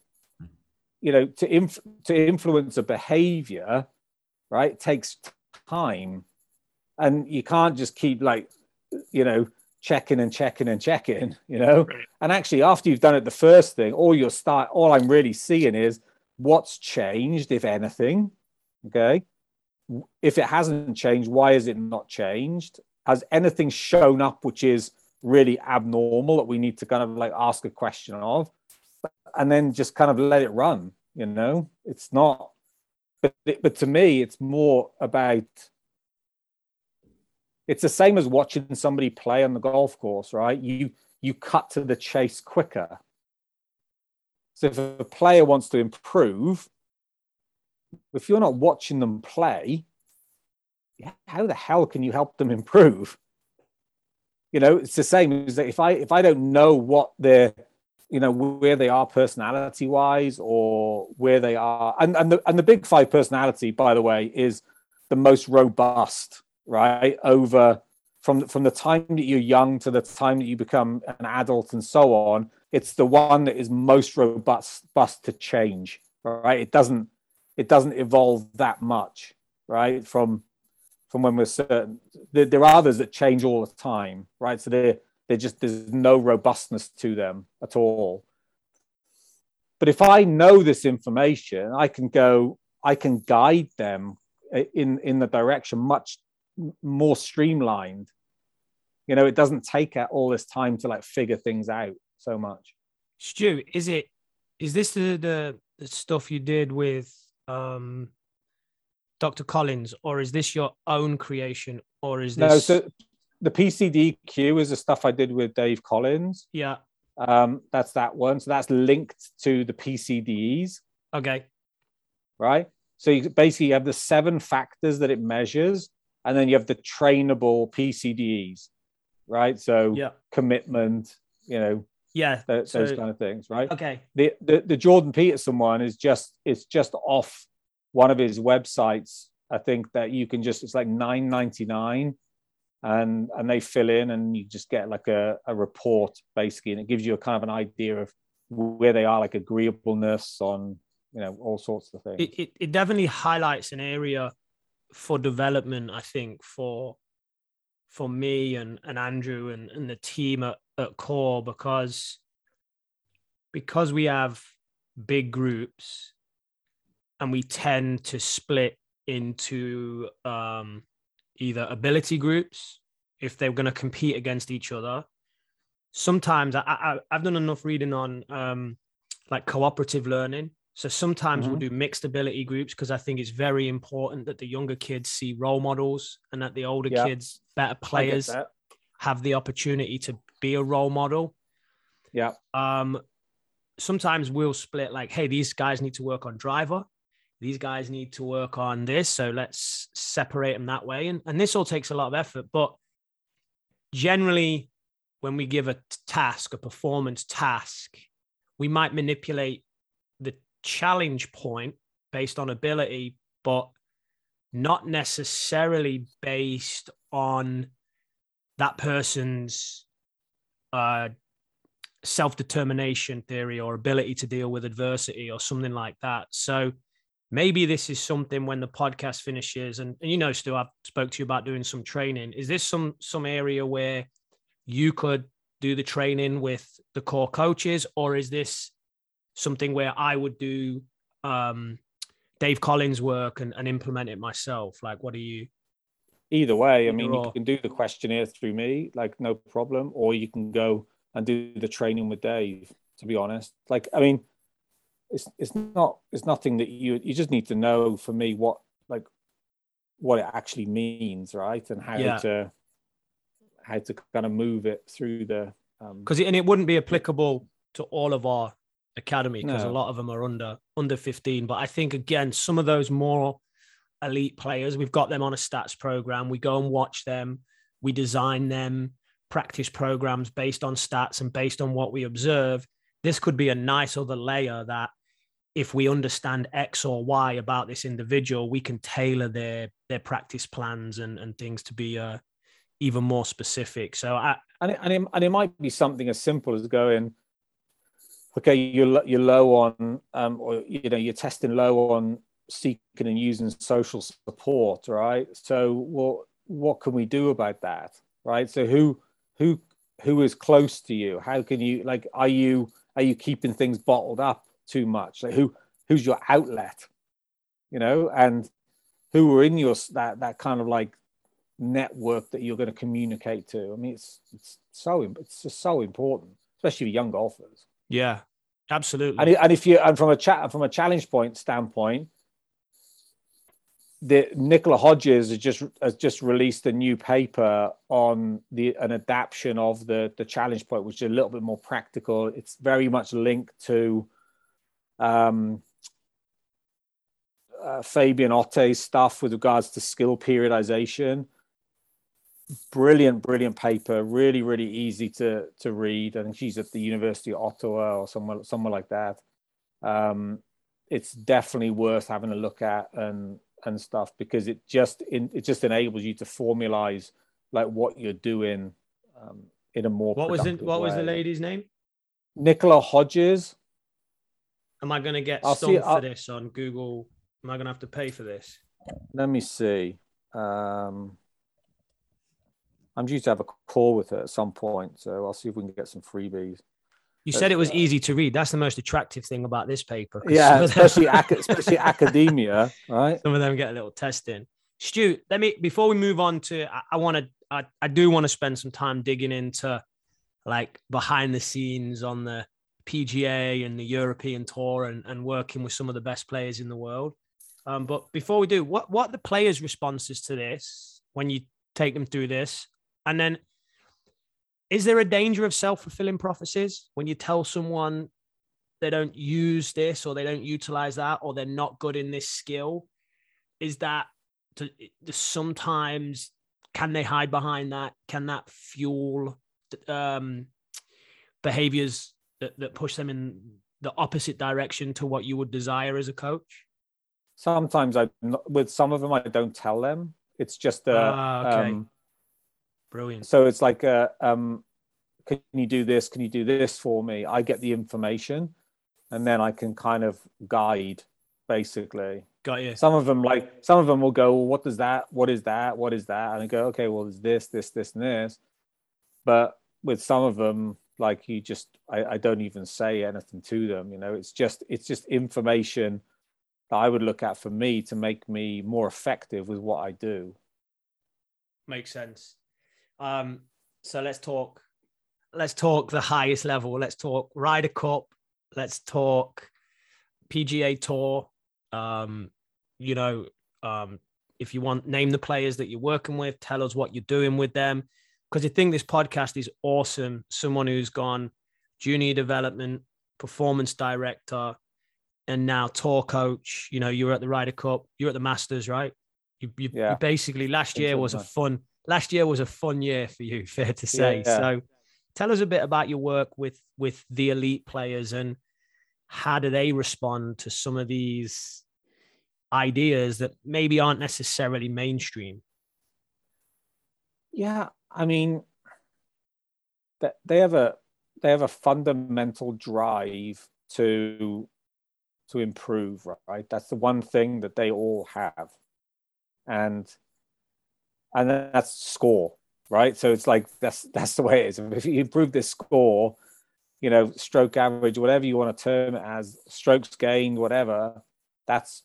C: you know to inf- to influence a behavior right takes time and you can't just keep like you know checking and checking and checking you know? Right. and actually after you've done it the first thing all you'll start all i'm really seeing is what's changed if anything okay? If it hasn't changed why is it not changed? Has anything shown up which is really abnormal that we need to kind of like ask a question of? And then just kind of let it run you know? It's not but but to me it's more about it's the same as watching somebody play on the golf course right? You you cut to the chase quicker. So if a player wants to improve if you're not watching them play how the hell can you help them improve? You know it's the same as that if i if i don't know what they're you know where they are personality wise or where they are and and the, and the big five personality by the way is the most robust right over from from the time that you're young to the time that you become an adult and so on it's the one that is most robust to change right it doesn't it doesn't evolve that much right from from when we're certain. There, there are others that change all the time, right? So they they just there's no robustness to them at all. But if I know this information, I can go, I can guide them in in the direction much more streamlined. You know, it doesn't take all this time to like figure things out so much.
B: Stu, is it is this the the, the stuff you did with um Dr. Collins, or is this your own creation, or is this?
C: No, so the PCDQ is the stuff I did with Dave Collins.
B: Yeah.
C: Um, that's that one. So that's linked to the PCDs.
B: Okay.
C: Right. So you basically have the seven factors that it measures, and then you have the trainable PCDs. Right. So
B: yeah.
C: commitment, you know,
B: yeah,
C: th- so, those kind of things. Right.
B: Okay.
C: The, the the Jordan Peterson one is just it's just off one of his websites. I think that you can just it's like nine ninety nine, and and they fill in and you just get like a, a report basically, and it gives you a kind of an idea of where they are, like agreeableness on you know all sorts of things.
B: It it, it definitely highlights an area for development. I think for for me and, and Andrew and, and the team at, at core because because we have big groups and we tend to split into um, either ability groups if they're going to compete against each other. Sometimes I, I, have done enough reading on um, like cooperative learning. So sometimes mm-hmm. we'll do mixed ability groups because I think it's very important that the younger kids see role models and that the older yeah. kids, better players, have the opportunity to be a role model.
C: Yeah.
B: Um, sometimes we'll split like, hey, these guys need to work on driver these guys need to work on this. So let's separate them that way. And, and this all takes a lot of effort. But generally, when we give a task, a performance task, we might manipulate challenge point based on ability, but not necessarily based on that person's uh, self determination theory or ability to deal with adversity or something like that. So, maybe this is something when the podcast finishes and, and you know stu i've spoke to you about doing some training is this some some area where you could do the training with the core coaches or is this something where i would do um, dave collins work and, and implement it myself. Like what do you
C: either way i mean or... you can do the questionnaire through me like no problem or you can go and do the training with dave to be honest. Like i mean it's it's not it's nothing that you you just need to know for me what like what it actually means right? And how yeah. to how to kind of move it through the
B: because um, and it wouldn't be applicable to all of our academy because no. a lot of them are under under 15 but i think again some of those more elite players we've got them on a stats program we go and watch them we design them practice programs based on stats and based on what we observe this could be a nice other layer that if we understand X or Y about this individual, we can tailor their their practice plans and, and things to be uh, even more specific. So, I,
C: and it, and it, and it might be something as simple as going, okay, you're you're low on, um, or you know, you're testing low on seeking and using social support, right? So, what what can we do about that, right? So, who who who is close to you? How can you like? Are you are you keeping things bottled up too much? Like, who who's your outlet? You know, and who are in your that that kind of like network that you're going to communicate to. I mean, it's it's so it's just so important, especially for young golfers.
B: Yeah, absolutely.
C: And, and if you and from a chat from a challenge point standpoint, the Nicola Hodges has just has just released a new paper on the an adaptation of the the challenge point, which is a little bit more practical. It's very much linked to um, uh, Fabian Otte's stuff with regards to skill periodization. Brilliant, brilliant paper. Really, really easy to to read. I think she's at the University of Ottawa or somewhere somewhere like that. Um, it's definitely worth having a look at and and stuff because it just in, it just enables you to formalize like what you're doing um, in a more
B: what was the what way. was the lady's name
C: nicola hodges
B: am i going to get stung for this on google am i going to have to pay for this
C: let me see um, i'm due to have a call with her at some point so i'll see if we can get some freebies
B: you said it was easy to read. That's the most attractive thing about this paper.
C: Yeah, especially ac- (laughs) especially academia, right?
B: Some of them get a little testing. Stu, let me before we move on to I, I want to I, I do want to spend some time digging into like behind the scenes on the PGA and the European tour and, and working with some of the best players in the world. Um, but before we do, what what the players' responses to this when you take them through this, and then is there a danger of self-fulfilling prophecies when you tell someone they don't use this or they don't utilize that or they're not good in this skill? Is that to, sometimes can they hide behind that? Can that fuel um, behaviors that, that push them in the opposite direction to what you would desire as a coach?
C: Sometimes i with some of them i don't tell them. It's just a uh, okay. um,
B: Brilliant.
C: So it's like, uh, um, can you do this? Can you do this for me? I get the information, and then I can kind of guide, basically.
B: Got you.
C: Some of them, like some of them, will go, well, "What does that? What is that? What is that?" And I go, "Okay, well, there's this, this, this, and this." But with some of them, like you just, I, I don't even say anything to them. You know, it's just, it's just information that I would look at for me to make me more effective with what I do.
B: Makes sense. Um, so let's talk. Let's talk the highest level. Let's talk Ryder Cup. Let's talk PGA Tour. Um, you know, um, if you want, name the players that you're working with. Tell us what you're doing with them. Because I think this podcast is awesome. Someone who's gone junior development, performance director, and now tour coach. You know, you were at the Ryder Cup. You're at the Masters, right? You, you, yeah. you basically last year was a fun last year was a fun year for you, (laughs) fair to say. Yeah. So tell us a bit about your work with with the elite players and how do they respond to some of these ideas that maybe aren't necessarily mainstream?
C: Yeah, I mean, they have a they have a fundamental drive to to improve, right? That's the one thing that they all have, and and that's score, right? So it's like that's that's the way it is. If you improve this score, you know, stroke average, whatever you want to term it as, strokes gained, whatever, that's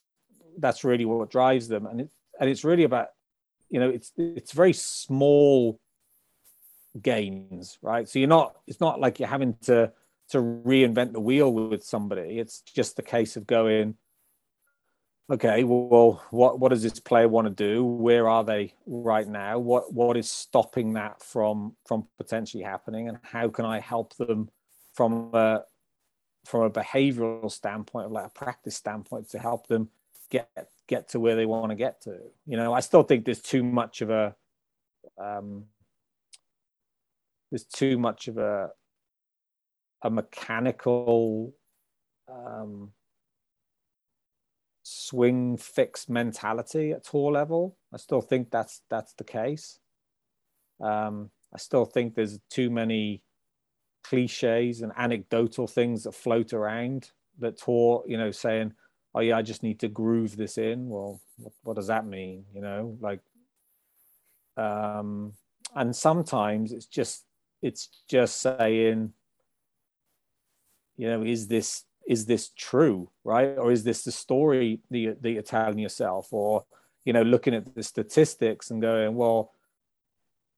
C: that's really what drives them, and it and it's really about, you know, it's it's very small gains, right? So you're not it's not like you're having to to reinvent the wheel with somebody. It's just the case of going, okay, well, what what does this player want to do? Where are they right now? What what is stopping that from from potentially happening? And how can I help them from a from a behavioral standpoint, like a practice standpoint, to help them get get to where they want to get to? You know, I still think there's too much of a um, there's too much of a a mechanical um, swing fix mentality at tour level. I still think that's that's the case. Um, I still think there's too many cliches and anecdotal things that float around that taught, you know, saying, "Oh yeah, I just need to groove this in." Well, what, what does that mean? You know, like, um, and sometimes it's just it's just saying, you know, is this is this true, right, or is this the story that, you're telling yourself, or you know, looking at the statistics and going, well,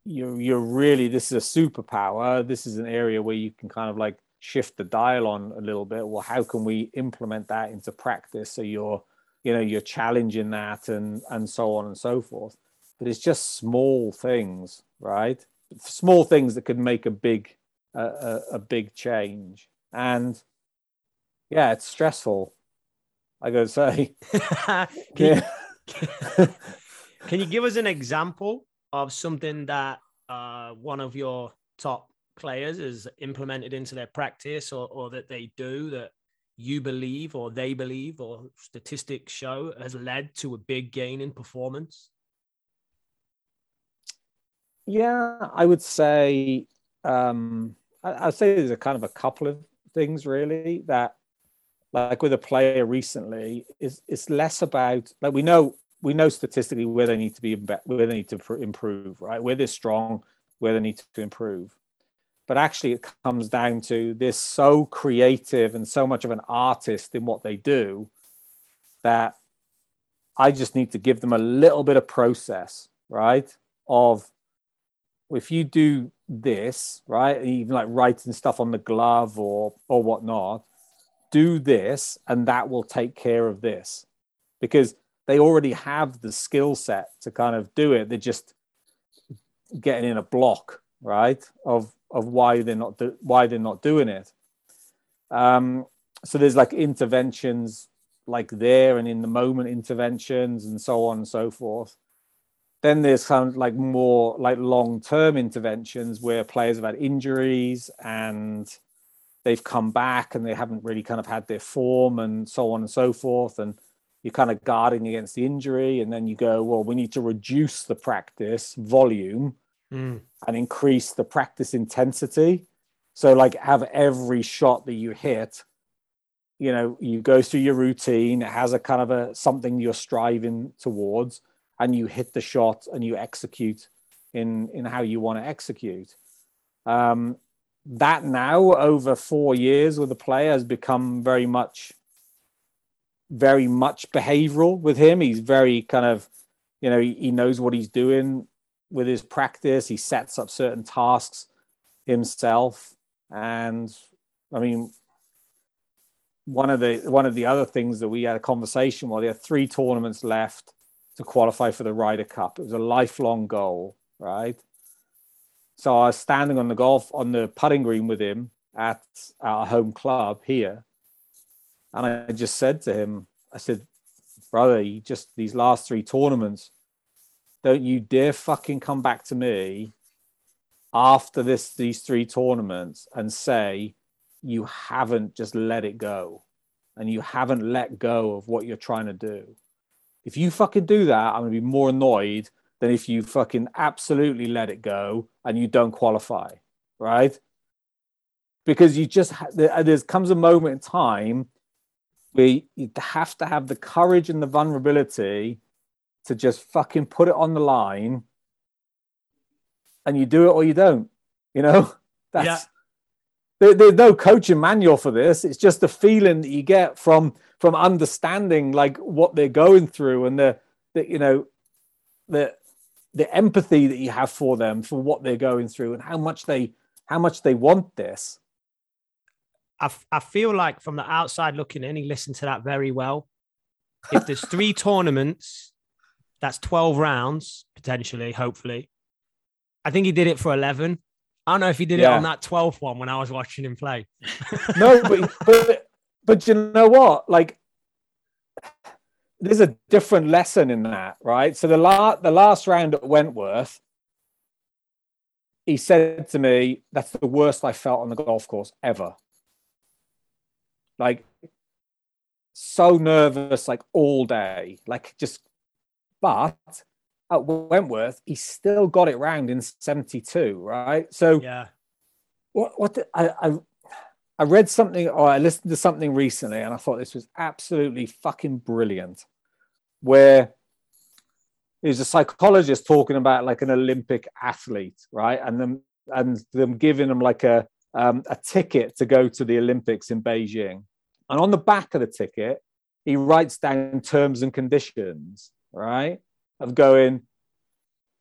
C: you're you're really this is a superpower. This is an area where you can kind of like shift the dial on a little bit. Well, how can we implement that into practice so you're you know you're challenging that and and so on and so forth. But it's just small things, right? Small things that could make a big a, a big change. And yeah, it's stressful. I gotta say. (laughs)
B: can, yeah. you, can you give us an example of something that uh, one of your top players has implemented into their practice or, or that they do that you believe or they believe or statistics show has led to a big gain in performance?
C: Yeah, I would say um, I, would say there's a kind of a couple of things really that like with a player recently is it's less about like we know we know statistically where they need to be where they need to improve right? Where they're strong where they need to improve. But actually it comes down to they're so creative and so much of an artist in what they do that i just need to give them a little bit of process right? Of if you do this right even like writing stuff on the glove or or whatnot do this and that will take care of this. Because they already have the skill set to kind of do it. They're just getting in a block right of of why they're not do, why they're not doing it. Um so there's like interventions like there and in the moment interventions and so on and so forth. Then there's kind of like more like long term interventions where players have had injuries and they've come back and they haven't really kind of had their form and so on and so forth and you're kind of guarding against the injury and then you go well we need to reduce the practice volume mm. and increase the practice intensity so like have every shot that you hit you know you go through your routine it has a kind of a something you're striving towards and you hit the shot and you execute in in how you want to execute um that now over four years with the player has become very much very much behavioral with him he's very kind of you know he, he knows what he's doing with his practice he sets up certain tasks himself and i mean one of the one of the other things that we had a conversation while there are three tournaments left to qualify for the Ryder Cup. It was a lifelong goal, right? So I was standing on the golf on the putting green with him at our home club here. And I just said to him, I said, brother, you just these last three tournaments, don't you dare fucking come back to me after this these three tournaments and say you haven't just let it go and you haven't let go of what you're trying to do. If you fucking do that, I'm gonna be more annoyed than if you fucking absolutely let it go and you don't qualify, right? Because you just there uh, comes a moment in time where you have to have the courage and the vulnerability to just fucking put it on the line, and you do it or you don't. You know, (laughs) that's yeah. there, there's no coaching manual for this. It's just the feeling that you get from from understanding like what they're going through and the, the you know the the empathy that you have for them for what they're going through and how much they how much they want this.
B: I, I feel like from the outside looking in he listened to that very well. If there's (laughs) three tournaments that's 12 rounds potentially hopefully. I think he did it for 11 i don't know if he did yeah. it on that 12th one when i was watching him play.
C: No but, but but you know what? Like there's a different lesson in that, right? So the last the last round at Wentworth, he said to me, "That's the worst I felt on the golf course ever." Like so nervous, like all day, like just. But at Wentworth, he still got it round in seventy two, right? So
B: yeah,
C: what what the, I, I I read something or I listened to something recently, and I thought this was absolutely fucking brilliant. Where it was a psychologist talking about like an Olympic athlete, right? And them and them giving them like a um, a ticket to go to the Olympics in Beijing. And on the back of the ticket, he writes down terms and conditions, right? Of going,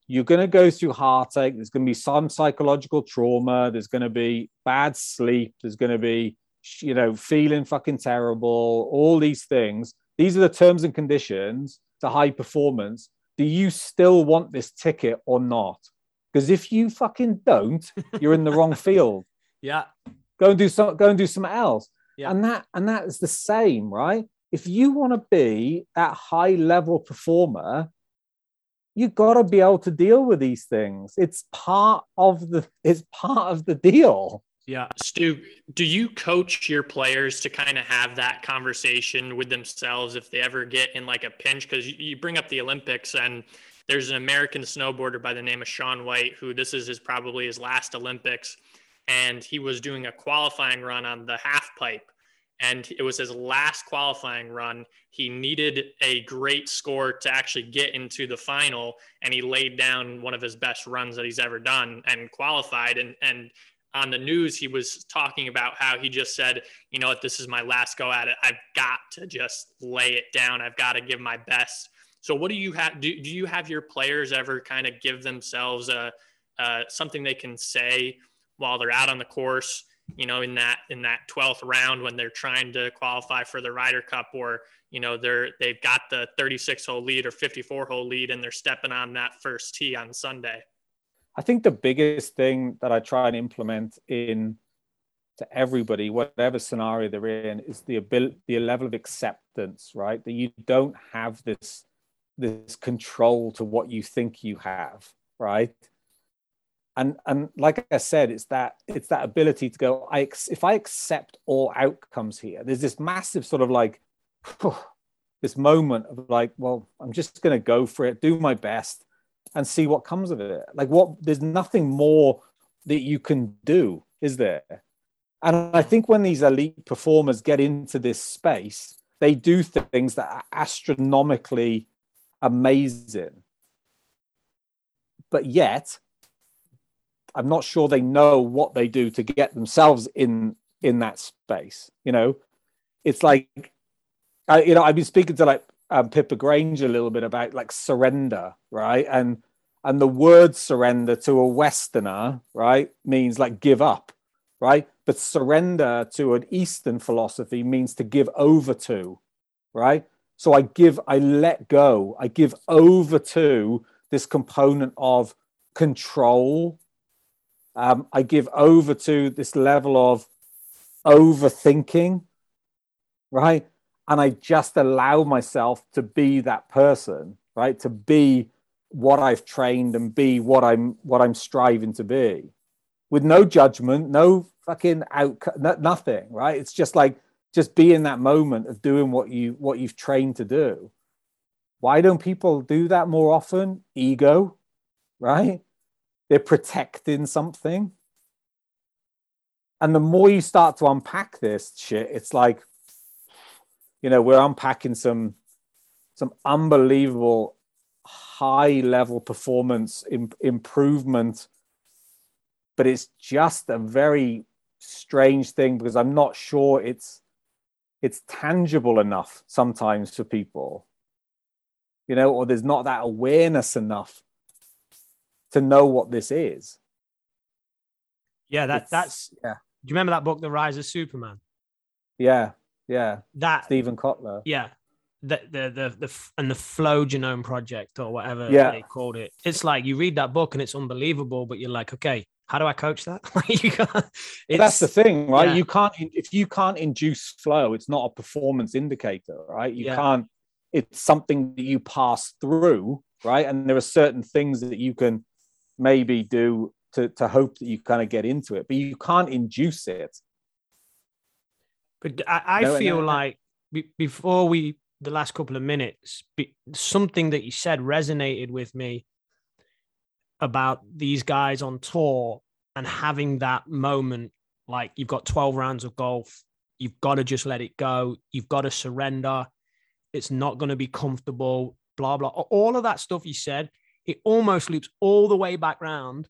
C: you're going to go through heartache. There's going to be some psychological trauma. There's going to be bad sleep. There's going to be, you know, feeling fucking terrible, all these things. These are the terms and conditions to high performance. Do you still want this ticket or not? Because if you fucking don't, (laughs) you're in the wrong field.
B: Yeah.
C: Go and do some. Go and do something else.
B: Yeah.
C: And that and that is the same, right? If you want to be that high level performer, you got to be able to deal with these things. It's part of the. It's part of the deal.
B: Yeah.
D: Stu, do you coach your players to kind of have that conversation with themselves if they ever get in like a pinch? Because you bring up the Olympics and there's an American snowboarder by the name of Shaun White who this is his probably his last Olympics, and he was doing a qualifying run on the half pipe. And it was his last qualifying run. He needed a great score to actually get into the final, and he laid down one of his best runs that he's ever done and qualified. And and on the news, he was talking about how he just said, you know what, this is my last go at it. I've got to just lay it down. I've got to give my best. So, what do you have? Do, do you have your players ever kind of give themselves a uh, something they can say while they're out on the course? You know, in that in that twelfth round when they're trying to qualify for the Ryder Cup, or you know they're they've got the 36 hole lead or 54 hole lead, and they're stepping on that first tee on Sunday.
C: I think the biggest thing that I try and implement in to everybody, whatever scenario they're in, is the ability, the level of acceptance, right? That you don't have this this control to what you think you have, right? And and like I said, it's that it's that ability to go. I if I accept all outcomes here, there's this massive sort of like (sighs) this moment of like, well, I'm just going to go for it, do my best, and see what comes of it. Like what there's nothing more that you can do, is there? And I think when these elite performers get into this space, they do things that are astronomically amazing. But yet, I'm not sure they know what they do to get themselves in in that space. You know, it's like, I, you know, I've been speaking to like um, Pippa Grange a little bit about like surrender, right? And and the word surrender to a Westerner, right, means like give up, right? But surrender to an Eastern philosophy means to give over to, right? So I give, I let go, I give over to this component of control. Um, I give over to this level of overthinking, right? And I just allow myself to be that person, right? To be what I've trained and be what I'm what I'm striving to be, with no judgment, no fucking outcome, nothing, right? It's just like just be in that moment of doing what you what you've trained to do why don't people do that more often ego right they're protecting something. And the more you start to unpack this shit it's like you know we're unpacking some some unbelievable high level performance Im- improvement. But it's just a very strange thing because i'm not sure it's it's tangible enough sometimes for people. You know or there's not that awareness enough to know what this is.
B: Yeah that
C: It's-
B: that's
C: yeah.
B: do you remember that book the rise of superman?
C: Yeah yeah.
B: That
C: steven kotler.
B: Yeah. The the the, the and the flow genome project or whatever
C: Yeah.
B: they called it. It's like you read that book and it's unbelievable but you're like okay how do i coach that? (laughs) You can't-
C: that's the thing right?
B: Yeah.
C: you can't if you can't induce flow it's not a performance indicator right? You
B: Yeah.
C: can't it's something that you pass through right? And there are certain things that you can maybe do to, to hope that you kind of get into it but you can't induce it
B: But I, I
C: No, no,
B: feel
C: no.
B: like be, before we the last couple of minutes, be, something that you said resonated with me about these guys on tour and having that moment like you've got 12 rounds of golf you've got to just let it go you've got to surrender it's not going to be comfortable blah blah all of that stuff you said it almost loops all the way back round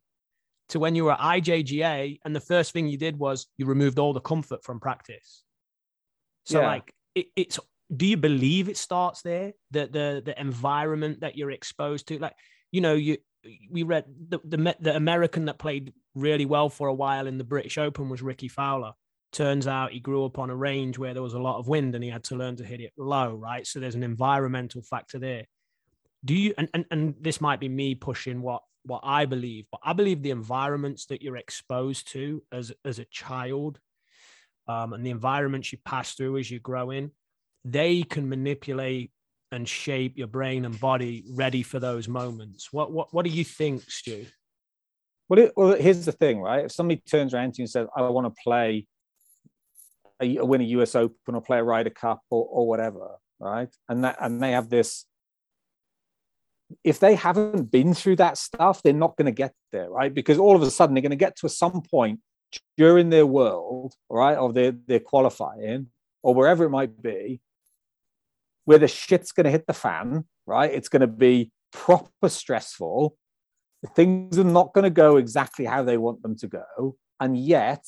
B: to when you were at IJGA and the first thing you did was you removed all the comfort from practice so
C: Yeah.
B: like it, it's do you believe it starts there the the the environment that you're exposed to like you know you we read the, the the American that played really well for a while in the British Open was Rickie Fowler. Turns out he grew up on a range where there was a lot of wind and he had to learn to hit it low, right? So there's an environmental factor there. Do you and, and, and this might be me pushing what what I believe, but I believe the environments that you're exposed to as as a child um, and the environments you pass through as you grow in, they can manipulate and shape your brain and body ready for those moments. What what what do you think, Stu?
C: Well, it, well, here's the thing, right? If somebody turns around to you and says, "I want to play, a, win a US Open or play a Ryder Cup or, or whatever," right? And that and they have this. If they haven't been through that stuff, they're not going to get there, right? Because all of a sudden they're going to get to some point during their world, right, or their their qualifying or wherever it might be, where the shit's going to hit the fan, right? It's going to be proper stressful things are not going to go exactly how they want them to go and yet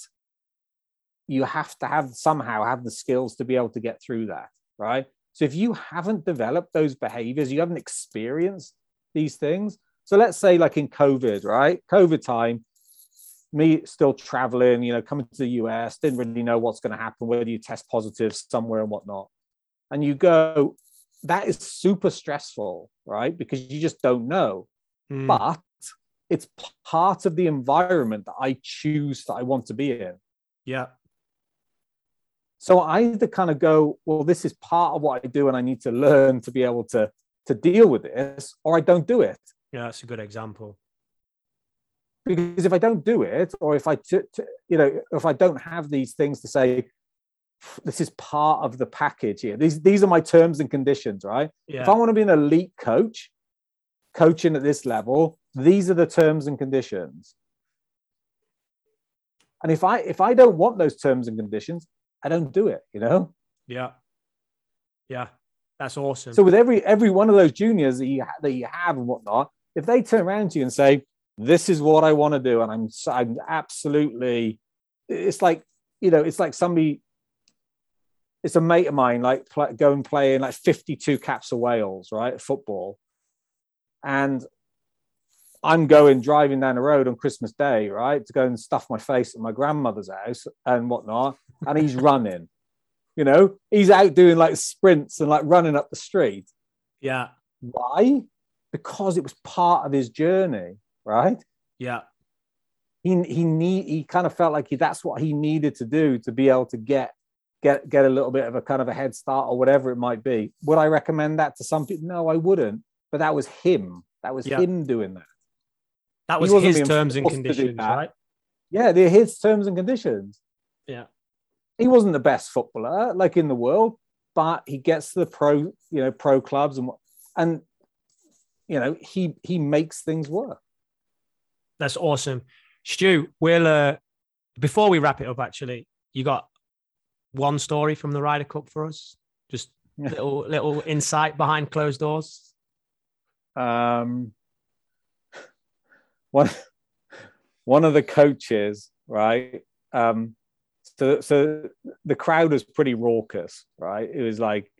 C: you have to have somehow have the skills to be able to get through that right so if you haven't developed those behaviors you haven't experienced these things. So let's say like in covid right? Covid time me still traveling you know coming to the us didn't really know what's going to happen whether you test positive somewhere and whatnot. And you go that is super stressful right? Because you just don't know.
B: Mm,
C: but it's part of the environment that I choose that I want to be in.
B: yeah,
C: So I either kind of go, well, this is part of what I do, and I need to learn to be able to to deal with this, or I don't do it.
B: yeah, that's a good example.
C: Because if I don't do it, or if I, t- t- you know, if I don't have these things to say, this is part of the package here. These these are my terms and conditions, right?
B: Yeah,
C: If I want to be an elite coach, coaching at this level, these are the terms and conditions. And if I if I don't want those terms and conditions, I don't do it, you know?
B: yeah, yeah, that's awesome.
C: So with every every one of those juniors that you ha- that you have and whatnot, if they turn around to you and say, "This is what I want to do," and I'm I'm absolutely, it's like you know, it's like somebody, it's a mate of mine, like play, go and play in like 52 caps of Wales, right, football, and I'm going driving down the road on Christmas Day, right, to go and stuff my face at my grandmother's house and whatnot, and he's running. You know, he's out doing like sprints and like running up the street.
B: yeah,
C: Why? Because it was part of his journey, right?
B: yeah,
C: He he need he kind of felt like he, that's what he needed to do to be able to get get get a little bit of a kind of a head start or whatever it might be. Would I recommend that to some people? No, I wouldn't. But that was him. That was
B: Yeah.
C: him doing that.
B: that was his terms and
C: forced to do
B: conditions, right?
C: Yeah, they're his terms and conditions.
B: Yeah.
C: He wasn't the best footballer like in the world, but he gets to the pro, you know, pro clubs and and you know, he he makes things work.
B: That's awesome, Stu. We'll uh, before we wrap it up, actually, you got one story from the Ryder Cup for us? Just little little insight behind closed doors.
C: Um (laughs) one one of the coaches, right? Um so so the crowd was pretty raucous, right? It was like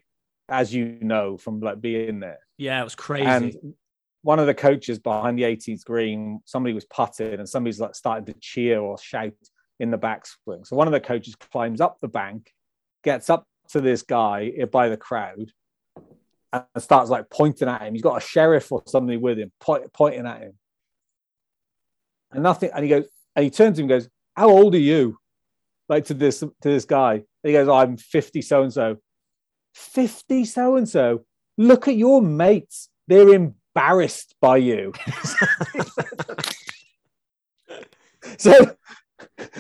C: as you know from like being there.
B: Yeah, it was crazy.
C: And one of the coaches behind the 18th green, somebody was putting and somebody's like starting to cheer or shout in the backswing. So one of the coaches climbs up the bank, gets up to this guy by the crowd, and starts like pointing at him. He's got a sheriff or somebody with him, point, pointing at him. And nothing, and he goes, and he turns to him and goes, How old are you? Like to this to this guy. He goes, oh, I'm 50 so and so. 50 so and so. Look at your mates. They're embarrassed by you. (laughs) so,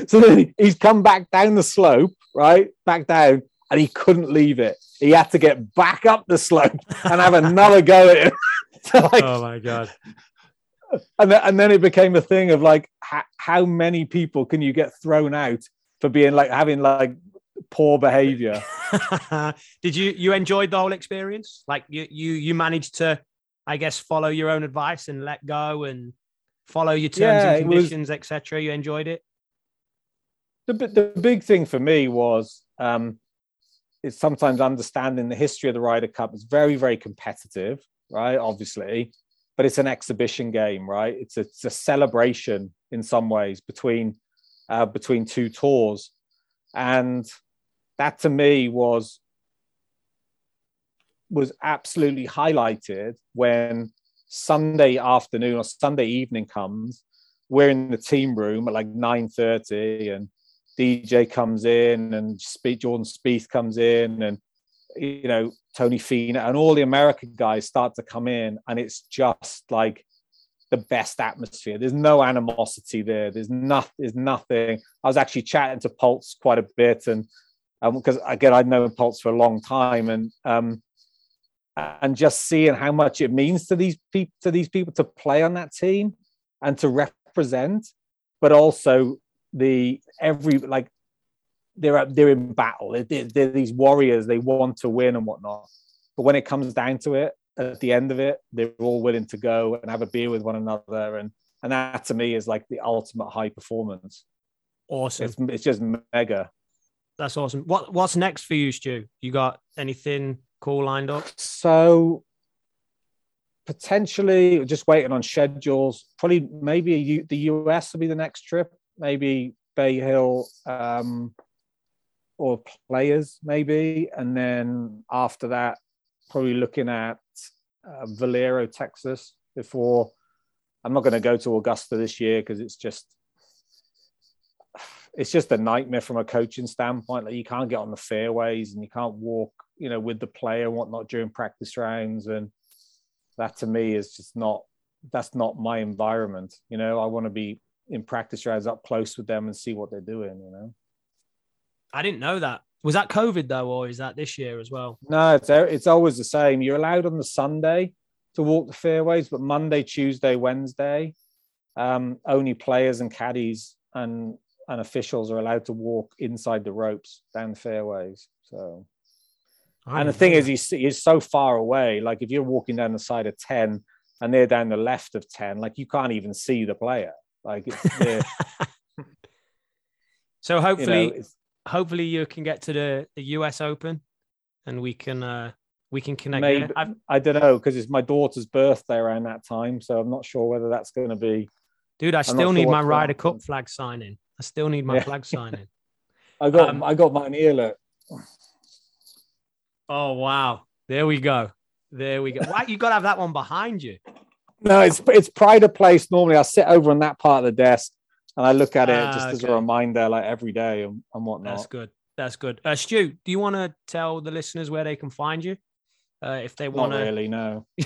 C: so he's come back down the slope, right? Back down, and he couldn't leave it. He had to get back up the slope and have another go at him. (laughs) so like,
B: oh my god.
C: and then, and then it became a thing of like, how, how many people can you get thrown out for being like having like poor behavior? (laughs)
B: Did you you enjoyed the whole experience? Like you you you managed to, I guess, follow your own advice and let go and follow your terms
C: Yeah,
B: and conditions, etc. You enjoyed it.
C: the, the big thing for me was um, is sometimes understanding the history of the Ryder Cup. It's very, very competitive, right? Obviously, but it's an exhibition game, right? It's a, it's a celebration in some ways between uh, between two tours, and that to me was was absolutely highlighted when Sunday afternoon or Sunday evening comes. We're in the team room at like nine thirty, and DJ comes in and Jordan Spieth comes in and you know Tony Finau and all the American guys start to come in and it's just like the best atmosphere. There's no animosity there. There's nothing. There's nothing. I was actually chatting to Pulse quite a bit and because again I'd known Pulse for a long time and um and just seeing how much it means to these people to these people to play on that team and to represent, but also the every like they're they're in battle. They're, they're these warriors. They want to win and whatnot. But when it comes down to it, at the end of it, they're all willing to go and have a beer with one another, and and that to me is like the ultimate high performance.
B: Awesome.
C: It's it's just mega.
B: That's awesome. What what's next for you, Stu? You got anything cool lined up?
C: So potentially just waiting on schedules. Probably maybe U, the US will be the next trip. Maybe Bay Hill um, or players maybe, and then after that, probably looking at uh, Valero, Texas. Before I'm not going to go to Augusta this year because it's just it's just a nightmare from a coaching standpoint. Like you can't get on the fairways and you can't walk, you know, with the player and whatnot during practice rounds. And that to me is just not that's not my environment. You know, I want to be in practice rounds up close with them and see what they're doing, you know.
B: I didn't know that. Was that COVID though, or is that this year as well?
C: No, it's it's always the same. You're allowed on the Sunday to walk the fairways, but Monday, Tuesday, Wednesday, um, only players and caddies and and officials are allowed to walk inside the ropes down the fairways. So,
B: I
C: and the thing is, he's he's so far away. Like if you're walking down the side of ten and they're down the left of ten, like you can't even see the player. Like it's, (laughs) (laughs)
B: so
C: you
B: hopefully,
C: know, it's,
B: hopefully you can get to the, the US Open, and we can uh we can connect.
C: maybe.
B: I've-
C: don't know because it's my daughter's birthday around that time, so I'm not sure whether that's going to be.
B: dude, I
C: not
B: still need
C: sure
B: my Ryder. Cup flag signing. I still need my
C: Yeah.
B: flag signing. (laughs)
C: I got
B: Um,
C: I got mine here. Look.
B: Oh wow! There we go. There we go. Why you got to have that one behind you?
C: No, it's it's pride of place. Normally, I sit over on that part of the desk and I look at it
B: Ah,
C: just as
B: okay.
C: a reminder, like every day and, and whatnot.
B: That's good. That's good. Uh, Stu, do you want to tell the listeners where they can find you? Uh, if they want to,
C: really, no. (laughs)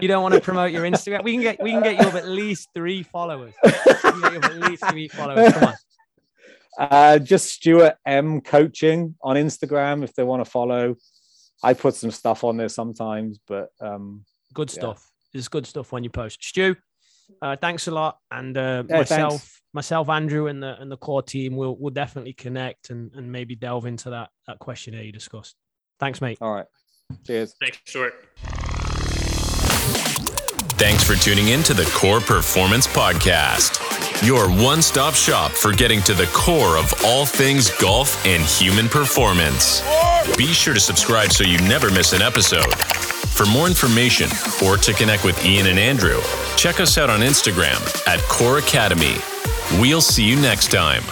B: you don't want to promote your Instagram. We can get we can get you up at least three followers. We can get you up at least three followers. Come on. (laughs)
C: Uh, just Stuart M coaching on Instagram if they want to follow. I put some stuff on there sometimes, but um,
B: Good
C: Yeah.
B: stuff. It's good stuff when you post. Stu, uh, thanks a lot. And uh,
C: Yeah,
B: myself,
C: thanks.
B: myself, Andrew, and the and the core team will will definitely connect and, and maybe delve into that that questionnaire you discussed. Thanks, mate.
C: all right. Cheers.
D: Thanks, Stuart.
A: Thanks for tuning in to the Core Performance Podcast, your one stop shop for getting to the core of all things golf and human performance. Be sure to subscribe so you never miss an episode. For more information or to connect with Ian and Andrew, check us out on Instagram at Core Academy. We'll see you next time.